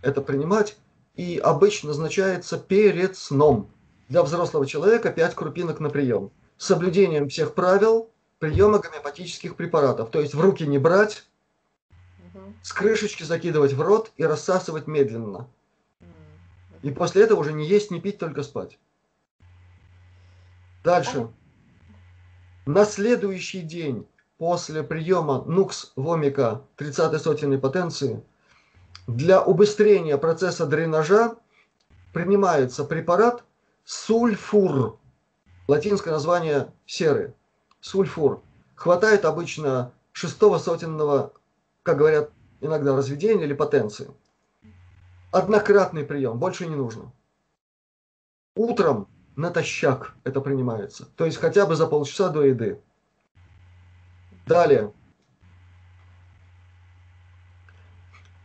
это принимать, и обычно назначается перед сном. Для взрослого человека 5 крупинок на прием. С соблюдением всех правил приема гомеопатических препаратов. То есть в руки не брать, с крышечки закидывать в рот и рассасывать медленно. И после этого уже не есть, не пить, только спать. Дальше. На следующий день после приема нукс вомика 30 сотенной потенции для убыстрения процесса дренажа принимается препарат сульфур. Латинское название серы. Сульфур. Хватает обычно шестого сотенного, как говорят иногда, разведения или потенции. Однократный прием, больше не нужно. Утром натощак это принимается. То есть хотя бы за полчаса до еды. Далее.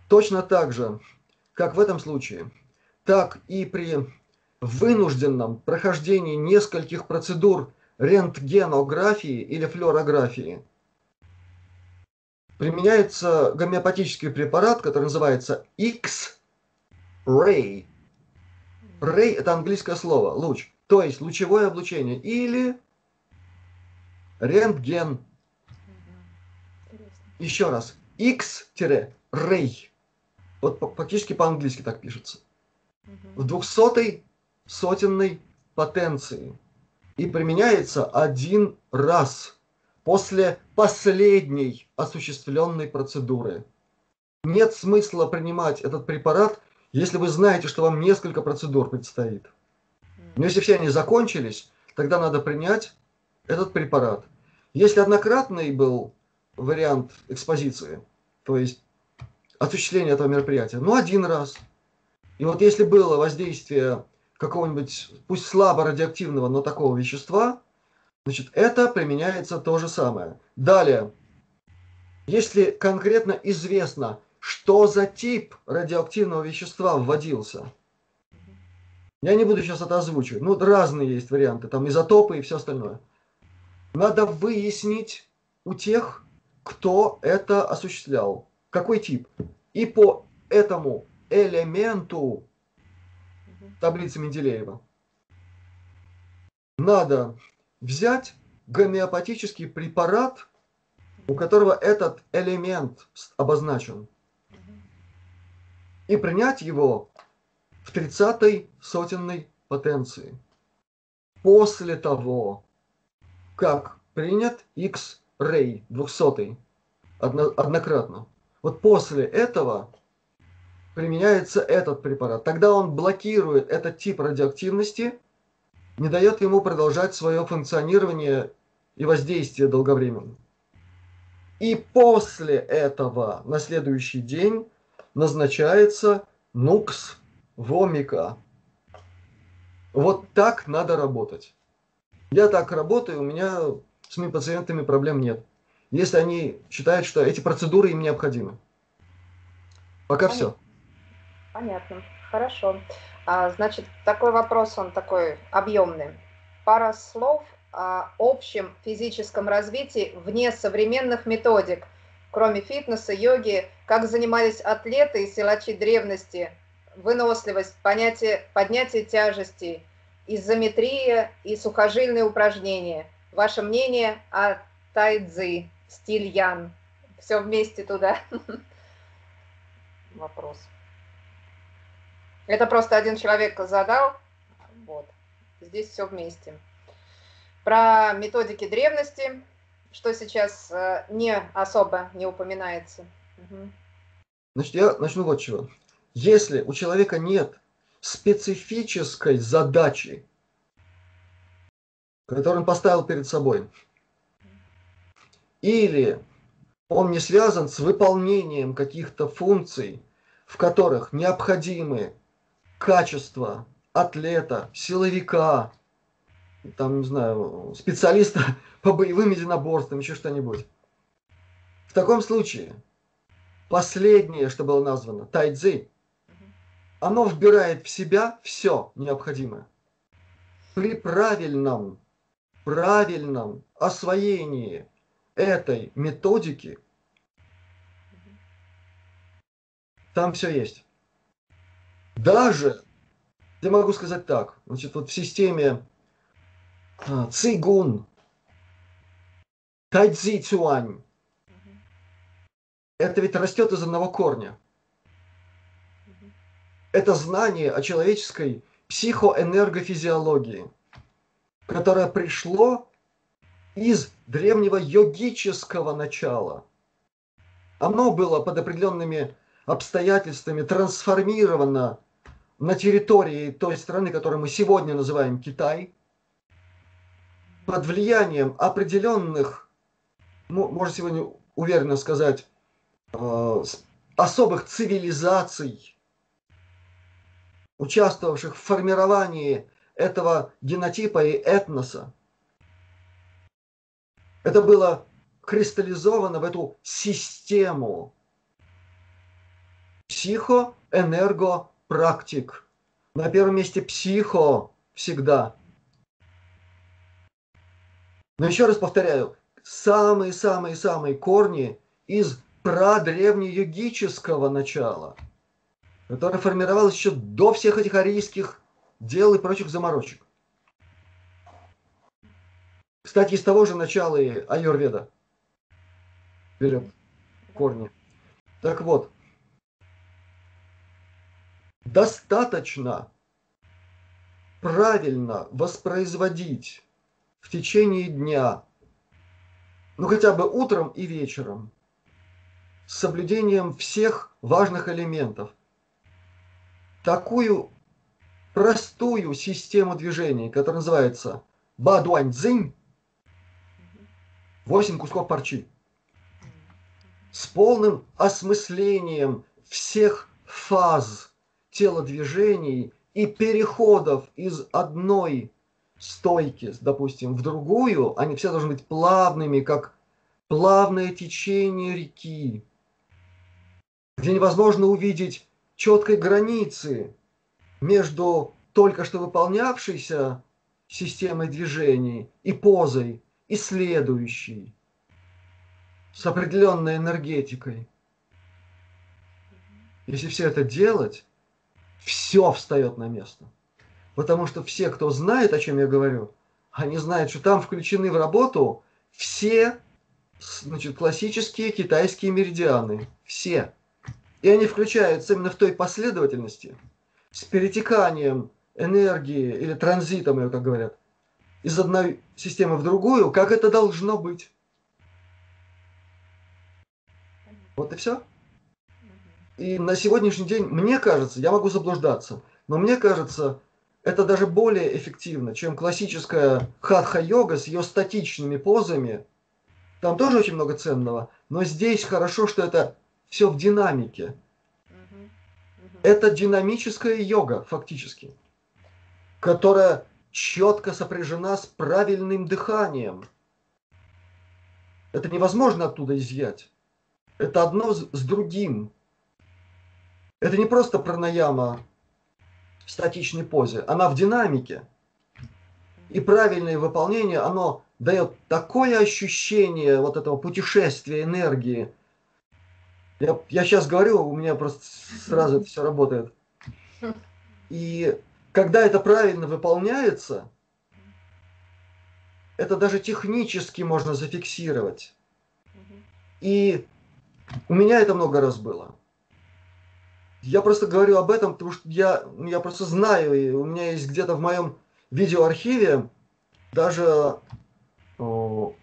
Точно так же, как в этом случае, так и при вынужденном прохождении нескольких процедур рентгенографии или флюорографии применяется гомеопатический препарат, который называется X-Ray. Ray – это английское слово, луч то есть лучевое облучение, или рентген. Еще раз, X-ray. Вот фактически по-английски так пишется. В двухсотой сотенной потенции. И применяется один раз после последней осуществленной процедуры. Нет смысла принимать этот препарат, если вы знаете, что вам несколько процедур предстоит. Но если все они закончились, тогда надо принять этот препарат. Если однократный был вариант экспозиции, то есть осуществление этого мероприятия, ну один раз. И вот если было воздействие какого-нибудь, пусть слабо радиоактивного, но такого вещества, значит, это применяется то же самое. Далее, если конкретно известно, что за тип радиоактивного вещества вводился – я не буду сейчас это озвучивать. Ну, разные есть варианты, там изотопы и все остальное. Надо выяснить у тех, кто это осуществлял, какой тип. И по этому элементу таблицы Менделеева надо взять гомеопатический препарат, у которого этот элемент обозначен, и принять его в 30-й сотенной потенции. После того, как принят X-ray 200 однократно. Вот после этого применяется этот препарат. Тогда он блокирует этот тип радиоактивности, не дает ему продолжать свое функционирование и воздействие долговременно. И после этого на следующий день назначается нукс вомика. Вот так надо работать. Я так работаю, у меня с моими пациентами проблем нет. Если они считают, что эти процедуры им необходимы. Пока Понятно. все. Понятно. Хорошо. А, значит, такой вопрос, он такой объемный. Пара слов о общем физическом развитии вне современных методик, кроме фитнеса, йоги, как занимались атлеты и силачи древности, выносливость, понятие, поднятие тяжестей, изометрия и сухожильные упражнения. Ваше мнение о тайцзи, стиль ян. Все вместе туда. Вопрос. Это просто один человек задал. Вот. Здесь все вместе. Про методики древности, что сейчас э, не особо не упоминается. Угу. Значит, я начну вот чего. Если у человека нет специфической задачи, которую он поставил перед собой, или он не связан с выполнением каких-то функций, в которых необходимы качества атлета, силовика, там, не знаю, специалиста по боевым единоборствам, еще что-нибудь. В таком случае последнее, что было названо, тайцзи, оно вбирает в себя все необходимое. При правильном, правильном освоении этой методики там все есть. Даже, я могу сказать так, значит, вот в системе а, цигун, тайцзи цюань, это ведь растет из одного корня – это знание о человеческой психоэнергофизиологии, которое пришло из древнего йогического начала. Оно было под определенными обстоятельствами трансформировано на территории той страны, которую мы сегодня называем Китай, под влиянием определенных, можно сегодня уверенно сказать, э, особых цивилизаций, участвовавших в формировании этого генотипа и этноса. Это было кристаллизовано в эту систему психоэнергопрактик. На первом месте психо всегда. Но еще раз повторяю, самые-самые-самые корни из прадревнеюгического начала – которая формировалась еще до всех этих арийских дел и прочих заморочек. Кстати, из того же начала и Айурведа берет корни. Так вот, достаточно правильно воспроизводить в течение дня, ну хотя бы утром и вечером, с соблюдением всех важных элементов, такую простую систему движений, которая называется Бадуаньцзинь, 8 кусков парчи, с полным осмыслением всех фаз телодвижений и переходов из одной стойки, допустим, в другую, они все должны быть плавными, как плавное течение реки, где невозможно увидеть четкой границы между только что выполнявшейся системой движений и позой, и следующей. с определенной энергетикой. Если все это делать, все встает на место. Потому что все, кто знает, о чем я говорю, они знают, что там включены в работу все значит, классические китайские меридианы. Все. И они включаются именно в той последовательности, с перетеканием энергии или транзитом ее, как говорят, из одной системы в другую, как это должно быть. Вот и все. И на сегодняшний день, мне кажется, я могу заблуждаться, но мне кажется, это даже более эффективно, чем классическая хатха-йога с ее статичными позами. Там тоже очень много ценного, но здесь хорошо, что это все в динамике. Это динамическая йога, фактически, которая четко сопряжена с правильным дыханием. Это невозможно оттуда изъять. Это одно с другим. Это не просто пранаяма в статичной позе, она в динамике. И правильное выполнение, оно дает такое ощущение вот этого путешествия энергии. Я, я сейчас говорю, у меня просто сразу это все работает. И когда это правильно выполняется, это даже технически можно зафиксировать. И у меня это много раз было. Я просто говорю об этом, потому что я, я просто знаю, и у меня есть где-то в моем видеоархиве даже о,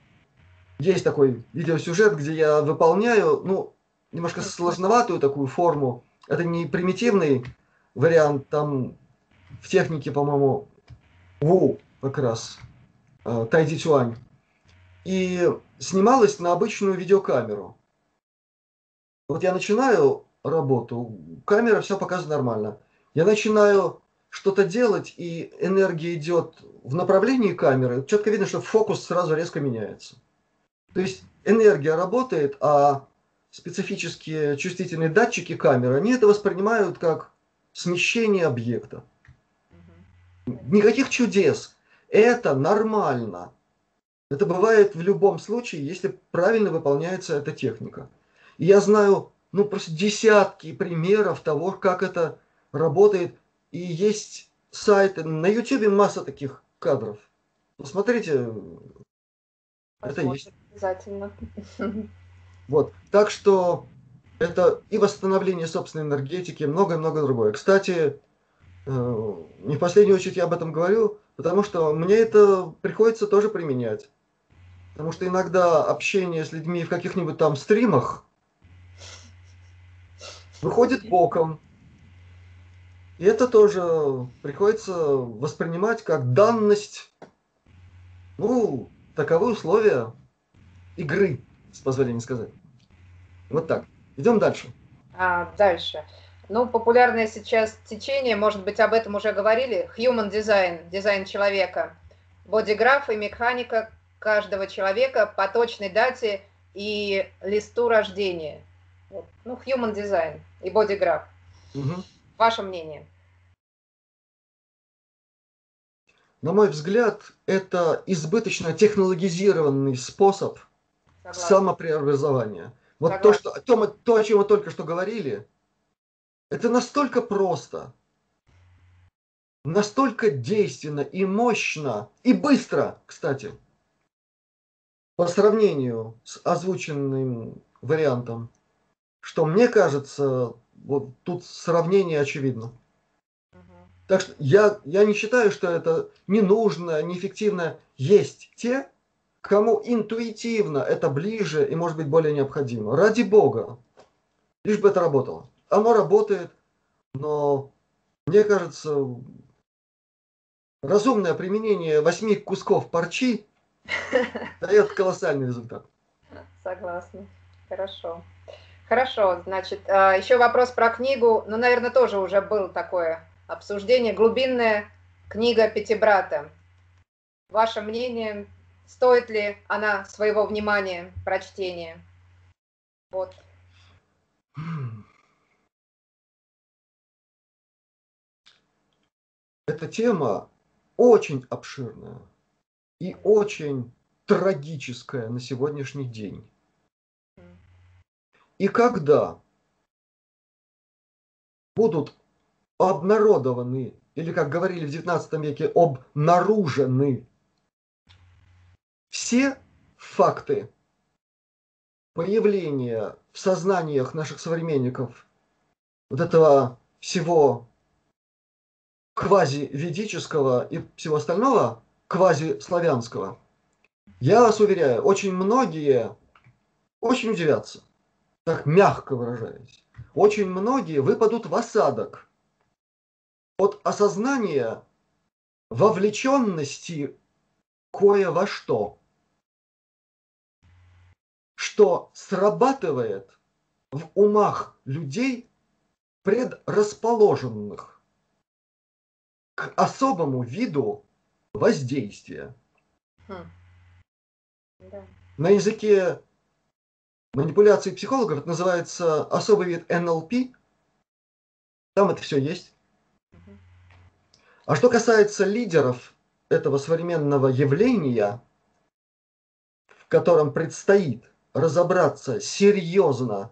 есть такой видеосюжет, где я выполняю, ну, немножко сложноватую такую форму. Это не примитивный вариант, там в технике, по-моему, Ву как раз, э, Тайди Чуань. И снималось на обычную видеокамеру. Вот я начинаю работу, камера все показывает нормально. Я начинаю что-то делать, и энергия идет в направлении камеры, четко видно, что фокус сразу резко меняется. То есть энергия работает, а специфические чувствительные датчики камеры, они это воспринимают как смещение объекта. Никаких чудес. Это нормально. Это бывает в любом случае, если правильно выполняется эта техника. И я знаю ну, просто десятки примеров того, как это работает. И есть сайты, на YouTube масса таких кадров. Посмотрите. Посмотрим, это есть. Обязательно. Вот. Так что это и восстановление собственной энергетики, многое-многое другое. Кстати, э, не в последнюю очередь я об этом говорю, потому что мне это приходится тоже применять. Потому что иногда общение с людьми в каких-нибудь там стримах выходит боком. И это тоже приходится воспринимать как данность. Ну, таковы условия игры, с позволения сказать. Вот так. Идем дальше. А, дальше. Ну, популярное сейчас течение, может быть, об этом уже говорили, human design, дизайн человека, бодиграф и механика каждого человека по точной дате и листу рождения. Вот. Ну, human design и бодиграф. Угу. Ваше мнение? На мой взгляд, это избыточно технологизированный способ Согласна. самопреобразования. Вот Согласна. то, что, то, то, о чем мы только что говорили, это настолько просто, настолько действенно и мощно, и быстро, кстати, по сравнению с озвученным вариантом что мне кажется, вот тут сравнение очевидно. Так что я, я не считаю, что это не нужно, неэффективно. Есть те, кому интуитивно это ближе и может быть более необходимо. Ради Бога. Лишь бы это работало. Оно работает, но мне кажется, разумное применение восьми кусков парчи дает колоссальный результат. Согласна. Хорошо. Хорошо, значит, а, еще вопрос про книгу. Ну, наверное, тоже уже было такое обсуждение. Глубинная книга Пятибрата. Ваше мнение, стоит ли она своего внимания, прочтения? Вот. Эта тема очень обширная и очень трагическая на сегодняшний день. И когда будут обнародованы, или, как говорили в XIX веке, обнаружены все факты появления в сознаниях наших современников вот этого всего квази-ведического и всего остального квази-славянского, я вас уверяю, очень многие очень удивятся, так мягко выражаясь. Очень многие выпадут в осадок от осознания вовлеченности кое во что, что срабатывает в умах людей, предрасположенных к особому виду воздействия. Хм. Да. На языке манипуляции психологов это называется особый вид НЛП. Там это все есть. А что касается лидеров этого современного явления, в котором предстоит разобраться серьезно,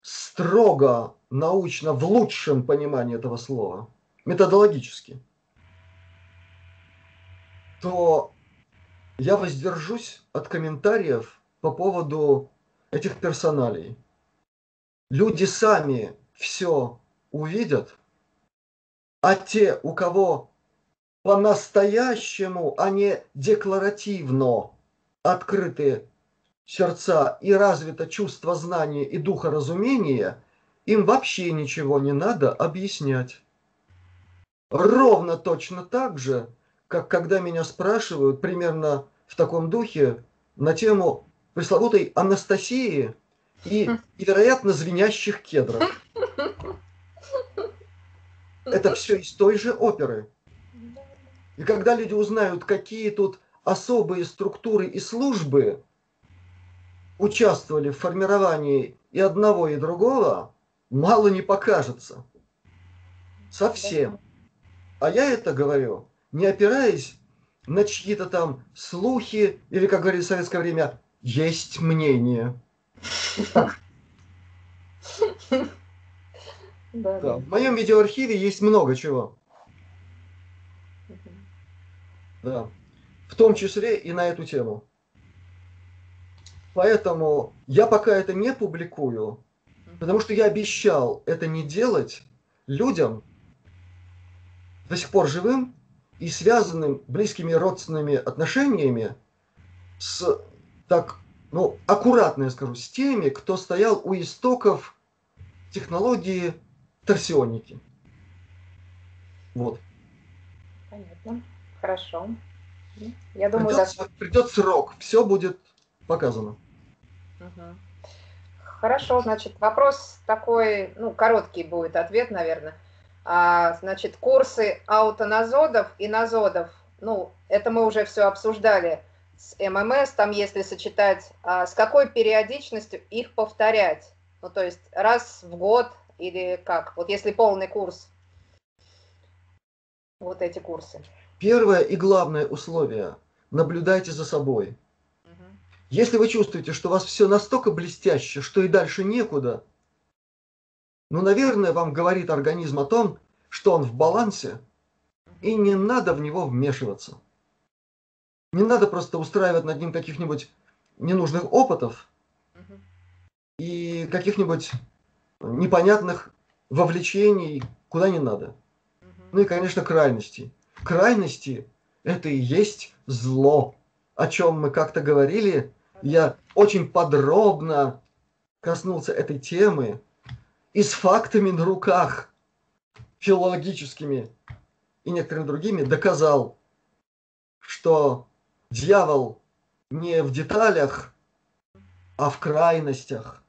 строго, научно, в лучшем понимании этого слова, методологически, то я воздержусь от комментариев по поводу этих персоналей. Люди сами все увидят, а те, у кого по-настоящему, а не декларативно открыты сердца и развито чувство знания и духа разумения, им вообще ничего не надо объяснять. Ровно точно так же, как когда меня спрашивают примерно в таком духе на тему пресловутой Анастасии и, и вероятно, звенящих кедров. Это все из той же оперы. И когда люди узнают, какие тут особые структуры и службы участвовали в формировании и одного, и другого, мало не покажется. Совсем. А я это говорю, не опираясь на чьи-то там слухи, или, как говорили в советское время, есть мнение. Да, в моем видеоархиве есть много чего. Да. В том числе и на эту тему. Поэтому я пока это не публикую, потому что я обещал это не делать людям, до сих пор живым и связанным близкими родственными отношениями с так, ну, аккуратно я скажу, с теми, кто стоял у истоков технологии торсионники. Вот. Понятно. Хорошо. Я думаю, придет, да... придет срок, все будет показано. Угу. Хорошо, значит, вопрос такой, ну, короткий будет ответ, наверное. А, значит, курсы аутоназодов и назодов, ну, это мы уже все обсуждали с ММС, там если сочетать, а с какой периодичностью их повторять? Ну, то есть раз в год или как? Вот если полный курс, вот эти курсы. Первое и главное условие – наблюдайте за собой. Угу. Если вы чувствуете, что у вас все настолько блестяще, что и дальше некуда, ну, наверное, вам говорит организм о том, что он в балансе, и не надо в него вмешиваться. Не надо просто устраивать над ним каких-нибудь ненужных опытов и каких-нибудь непонятных вовлечений куда не надо. Ну и, конечно, крайности. Крайности – это и есть зло, о чем мы как-то говорили. Я очень подробно коснулся этой темы и с фактами на руках, филологическими и некоторыми другими, доказал, что дьявол не в деталях, а в крайностях.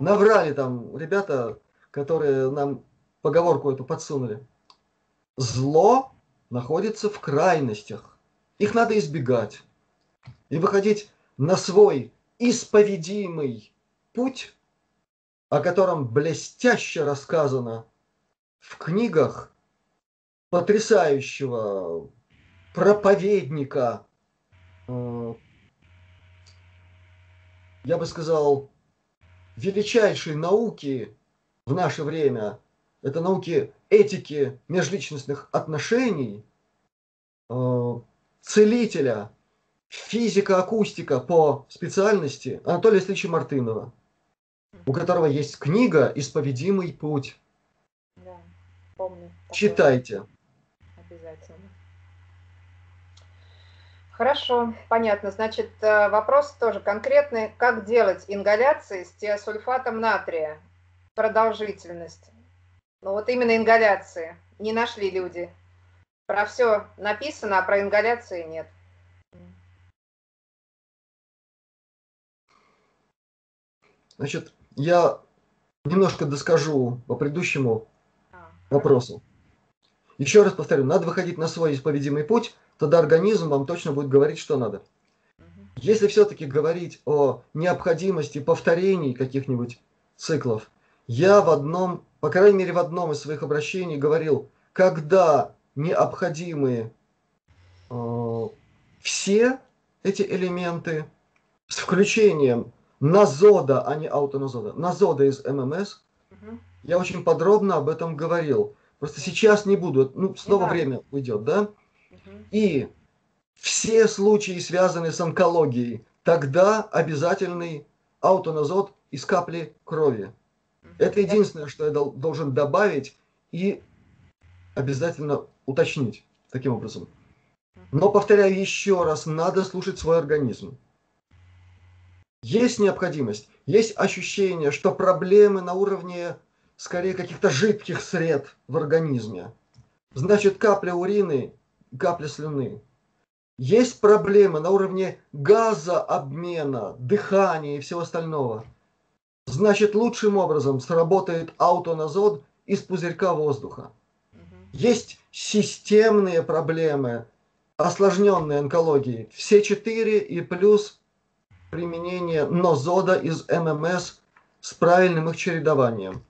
Наврали там ребята, которые нам поговорку эту подсунули. Зло находится в крайностях. Их надо избегать. И выходить на свой исповедимый путь, о котором блестяще рассказано в книгах потрясающего проповедника я бы сказал, величайшей науки в наше время, это науки этики межличностных отношений, э, целителя, физика-акустика по специальности Анатолия Ильича Мартынова, у которого есть книга «Исповедимый путь». Да, помню. Читайте. Обязательно. Хорошо, понятно. Значит, э, вопрос тоже конкретный. Как делать ингаляции с тиосульфатом натрия? Продолжительность. Ну вот именно ингаляции. Не нашли люди. Про все написано, а про ингаляции нет. Значит, я немножко доскажу по предыдущему а, вопросу. Еще раз повторю, надо выходить на свой исповедимый путь, тогда организм вам точно будет говорить, что надо. Если все-таки говорить о необходимости повторений каких-нибудь циклов, я в одном, по крайней мере в одном из своих обращений говорил, когда необходимы э, все эти элементы с включением назода, а не аутоназода, назода из ММС, угу. я очень подробно об этом говорил. Просто сейчас не буду, ну, снова да. время уйдет, да? И все случаи, связанные с онкологией, тогда обязательный аутоназод из капли крови. Это единственное, что я должен добавить и обязательно уточнить таким образом. Но, повторяю еще раз, надо слушать свой организм. Есть необходимость, есть ощущение, что проблемы на уровне скорее каких-то жидких сред в организме. Значит, капля урины, капля слюны. Есть проблемы на уровне газообмена, дыхания и всего остального. Значит, лучшим образом сработает аутоназод из пузырька воздуха. Есть системные проблемы, осложненные онкологией. Все четыре и плюс применение нозода из ММС с правильным их чередованием.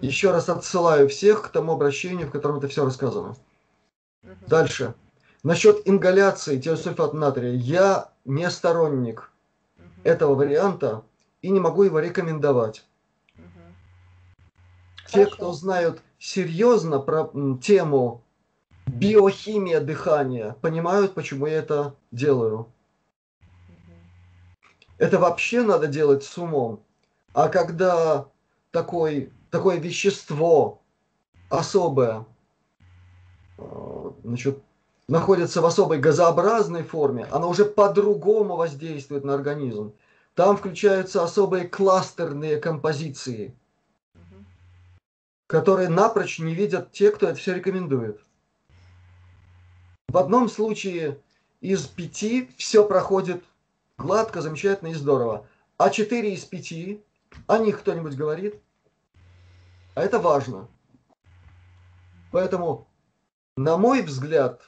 Еще раз отсылаю всех к тому обращению, в котором это все рассказано. Дальше. Насчет ингаляции тиосульфата натрия. Я не сторонник этого варианта и не могу его рекомендовать. Те, кто знают серьезно про тему биохимия дыхания, понимают, почему я это делаю. Это вообще надо делать с умом. А когда такой, такое вещество особое значит, находится в особой газообразной форме, оно уже по-другому воздействует на организм. Там включаются особые кластерные композиции, которые напрочь не видят те, кто это все рекомендует. В одном случае из пяти все проходит Гладко, замечательно и здорово. А 4 из 5, о них кто-нибудь говорит? А это важно. Поэтому, на мой взгляд,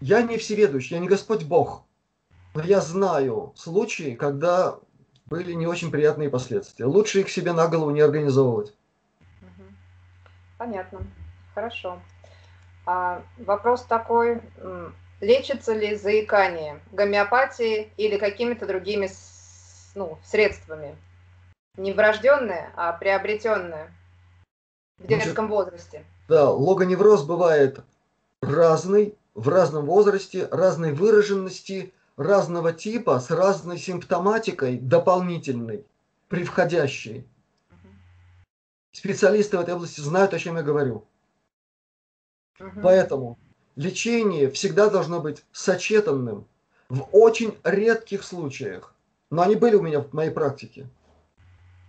я не всеведущий, я не Господь Бог. Но я знаю случаи, когда были не очень приятные последствия. Лучше их себе на голову не организовывать. Понятно. Хорошо. А, вопрос такой. Лечится ли заикание гомеопатией или какими-то другими ну, средствами? Не врожденное, а приобретенное в детском возрасте. Да, логоневроз бывает разный, в разном возрасте, разной выраженности, разного типа, с разной симптоматикой дополнительной, превходящей. Специалисты в этой области знают, о чем я говорю. Угу. Поэтому лечение всегда должно быть сочетанным в очень редких случаях. Но они были у меня в моей практике.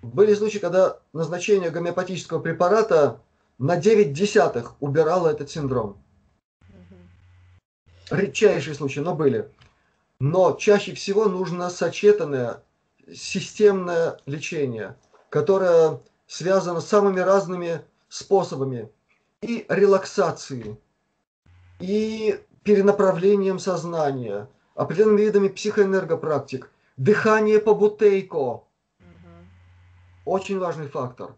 Были случаи, когда назначение гомеопатического препарата на 9 десятых убирало этот синдром. Редчайшие случаи, но были. Но чаще всего нужно сочетанное системное лечение, которое связано с самыми разными способами. И релаксации, и перенаправлением сознания, определенными видами психоэнергопрактик, дыхание по бутейко, очень важный фактор,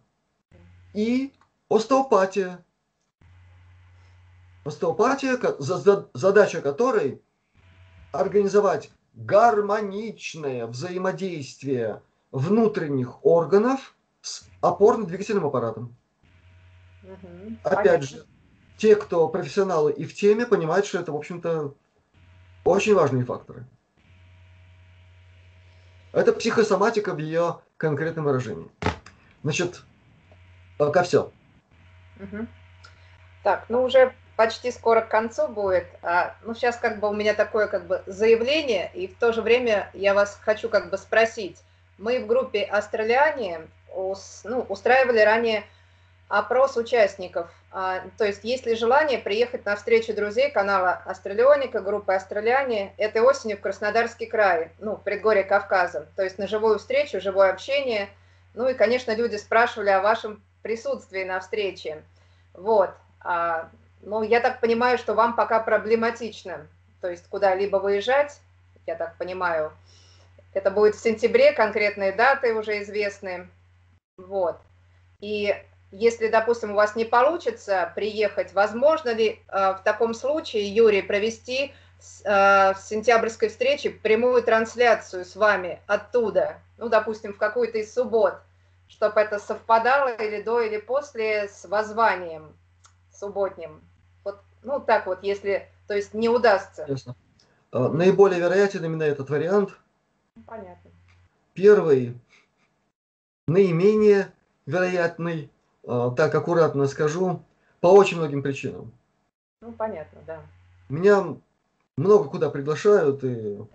и остеопатия. Остеопатия, задача которой организовать гармоничное взаимодействие внутренних органов с опорно-двигательным аппаратом. Угу. Опять Понятно. же, те, кто профессионалы и в теме, понимают, что это, в общем-то, очень важные факторы. Это психосоматика в ее конкретном выражении. Значит, пока все. Угу. Так, ну уже почти скоро к концу будет. А, ну, сейчас как бы у меня такое как бы заявление, и в то же время я вас хочу как бы спросить. Мы в группе «Астралиане» ну, устраивали ранее опрос участников. А, то есть есть ли желание приехать на встречу друзей канала «Астралионика», группы «Астралиане» этой осенью в Краснодарский край, ну, в предгорье Кавказа. То есть на живую встречу, живое общение. Ну и, конечно, люди спрашивали о вашем присутствии на встрече. Вот. А, ну, я так понимаю, что вам пока проблематично, то есть куда-либо выезжать, я так понимаю. Это будет в сентябре, конкретные даты уже известны. Вот. И если, допустим, у вас не получится приехать, возможно ли э, в таком случае, Юрий, провести э, в сентябрьской встрече прямую трансляцию с вами оттуда, ну, допустим, в какую-то из суббот, чтобы это совпадало или до, или после с воззванием субботним. Вот, ну, так вот, если, то есть не удастся. Ясно. А, наиболее вероятен именно этот вариант. Понятно. Первый, наименее вероятный, а, так аккуратно скажу, по очень многим причинам. Ну, понятно, да. Меня много куда приглашают, и да.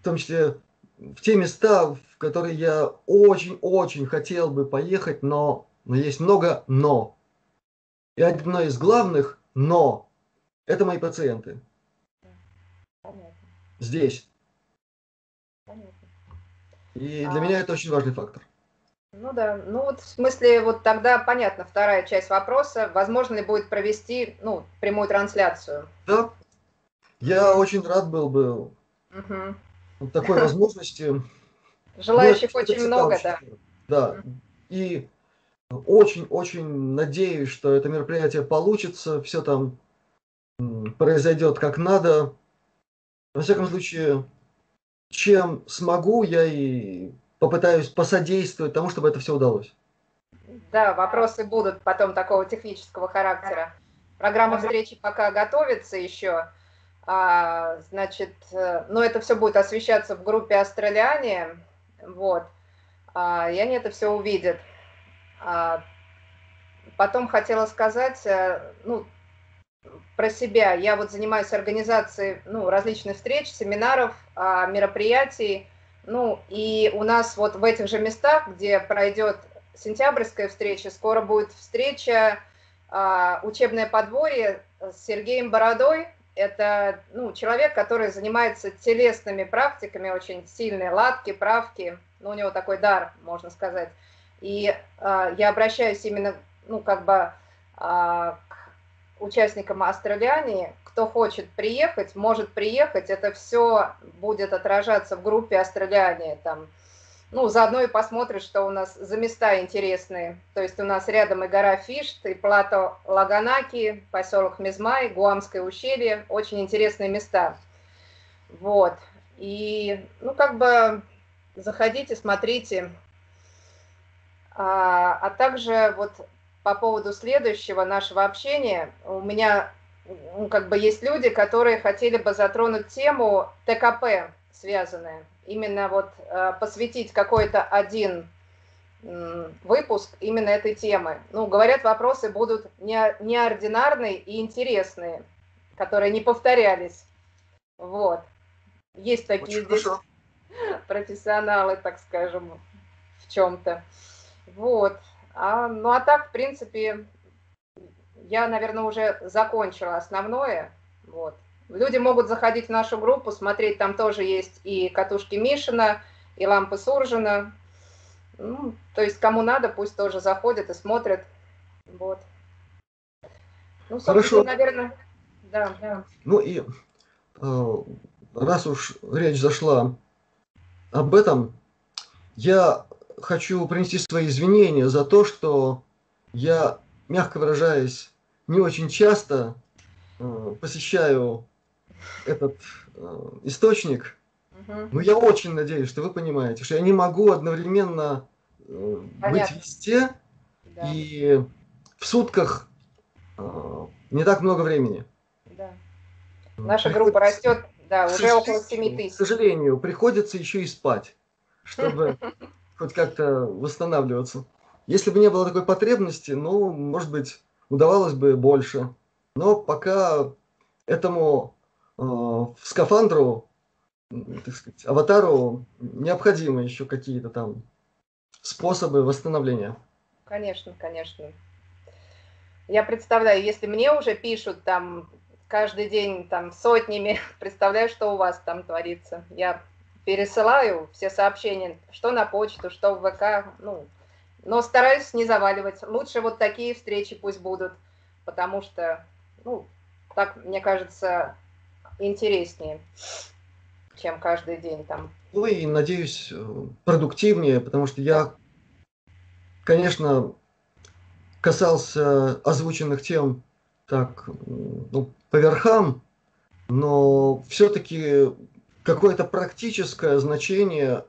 в том числе в те места, в которые я очень-очень хотел бы поехать, но, но есть много но. И одно из главных «но» – это мои пациенты. Понятно. Здесь. Понятно. И для а... меня это очень важный фактор. Ну да, ну вот в смысле, вот тогда понятно, вторая часть вопроса, возможно ли будет провести, ну, прямую трансляцию? Да, я очень рад был бы угу. такой возможности. Желающих очень много, да. Да, и очень-очень надеюсь, что это мероприятие получится, все там произойдет как надо. Во всяком случае, чем смогу, я и попытаюсь посодействовать тому, чтобы это все удалось. Да, вопросы будут потом такого технического характера. Программа встречи пока готовится еще. А, значит, э, но это все будет освещаться в группе Австралиане. Вот. А, и они это все увидят. А, потом хотела сказать, э, ну, про себя. Я вот занимаюсь организацией ну, различных встреч, семинаров, а, мероприятий. Ну, и у нас вот в этих же местах, где пройдет сентябрьская встреча, скоро будет встреча а, «Учебное подворье» с Сергеем Бородой. Это ну, человек, который занимается телесными практиками, очень сильные латки, правки. Ну, у него такой дар, можно сказать. И э, я обращаюсь именно, ну, как бы э, к участникам Австралиании, кто хочет приехать, может приехать, это все будет отражаться в группе Австралиане, там, ну, заодно и посмотришь, что у нас за места интересные. То есть у нас рядом и гора Фишт, и плато Лаганаки, поселок Мизмай, Гуамское ущелье, очень интересные места. Вот. И, ну, как бы заходите, смотрите, а, а также вот по поводу следующего нашего общения, у меня ну, как бы есть люди, которые хотели бы затронуть тему ТКП связанные, именно вот а, посвятить какой-то один выпуск именно этой темы. Ну, говорят, вопросы будут не, неординарные и интересные, которые не повторялись. Вот. Есть такие Очень здесь хорошо. профессионалы, так скажем, в чем-то. Вот. А, ну а так, в принципе, я, наверное, уже закончила основное. Вот. Люди могут заходить в нашу группу, смотреть, там тоже есть и катушки Мишина, и лампы Суржина. Ну, то есть, кому надо, пусть тоже заходят и смотрят. Вот. Ну, Хорошо. наверное, да, да. Ну и э, раз уж речь зашла об этом, я хочу принести свои извинения за то, что я, мягко выражаясь, не очень часто э, посещаю этот э, источник. Угу. Ну, я очень надеюсь, что вы понимаете, что я не могу одновременно э, быть везде да. и в сутках э, не так много времени. Да. Наша группа растет, да, уже около 7 тысяч. К сожалению, приходится еще и спать, чтобы хоть как-то восстанавливаться. Если бы не было такой потребности, ну, может быть, удавалось бы больше. Но пока этому э, скафандру, так сказать, аватару необходимы еще какие-то там способы восстановления. Конечно, конечно. Я представляю, если мне уже пишут там каждый день там сотнями, представляю, что у вас там творится. Я пересылаю все сообщения, что на почту, что в ВК, ну, но стараюсь не заваливать. Лучше вот такие встречи пусть будут, потому что, ну, так, мне кажется, интереснее, чем каждый день там. Ну и, надеюсь, продуктивнее, потому что я, конечно, касался озвученных тем так, ну, по верхам, но все-таки какое-то практическое значение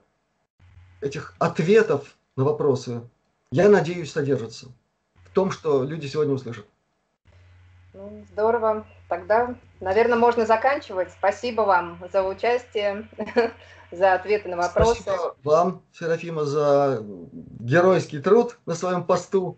этих ответов на вопросы, я надеюсь, содержится в том, что люди сегодня услышат. Ну, здорово. Тогда, наверное, можно заканчивать. Спасибо вам за участие, за ответы на вопросы. Спасибо вам, Серафима, за геройский труд на своем посту.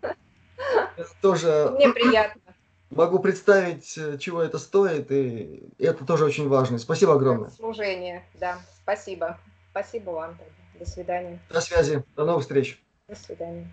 тоже Мне приятно. Могу представить, чего это стоит, и это тоже очень важно. Спасибо огромное. Служение, да. Спасибо. Спасибо вам. До свидания. До связи. До новых встреч. До свидания.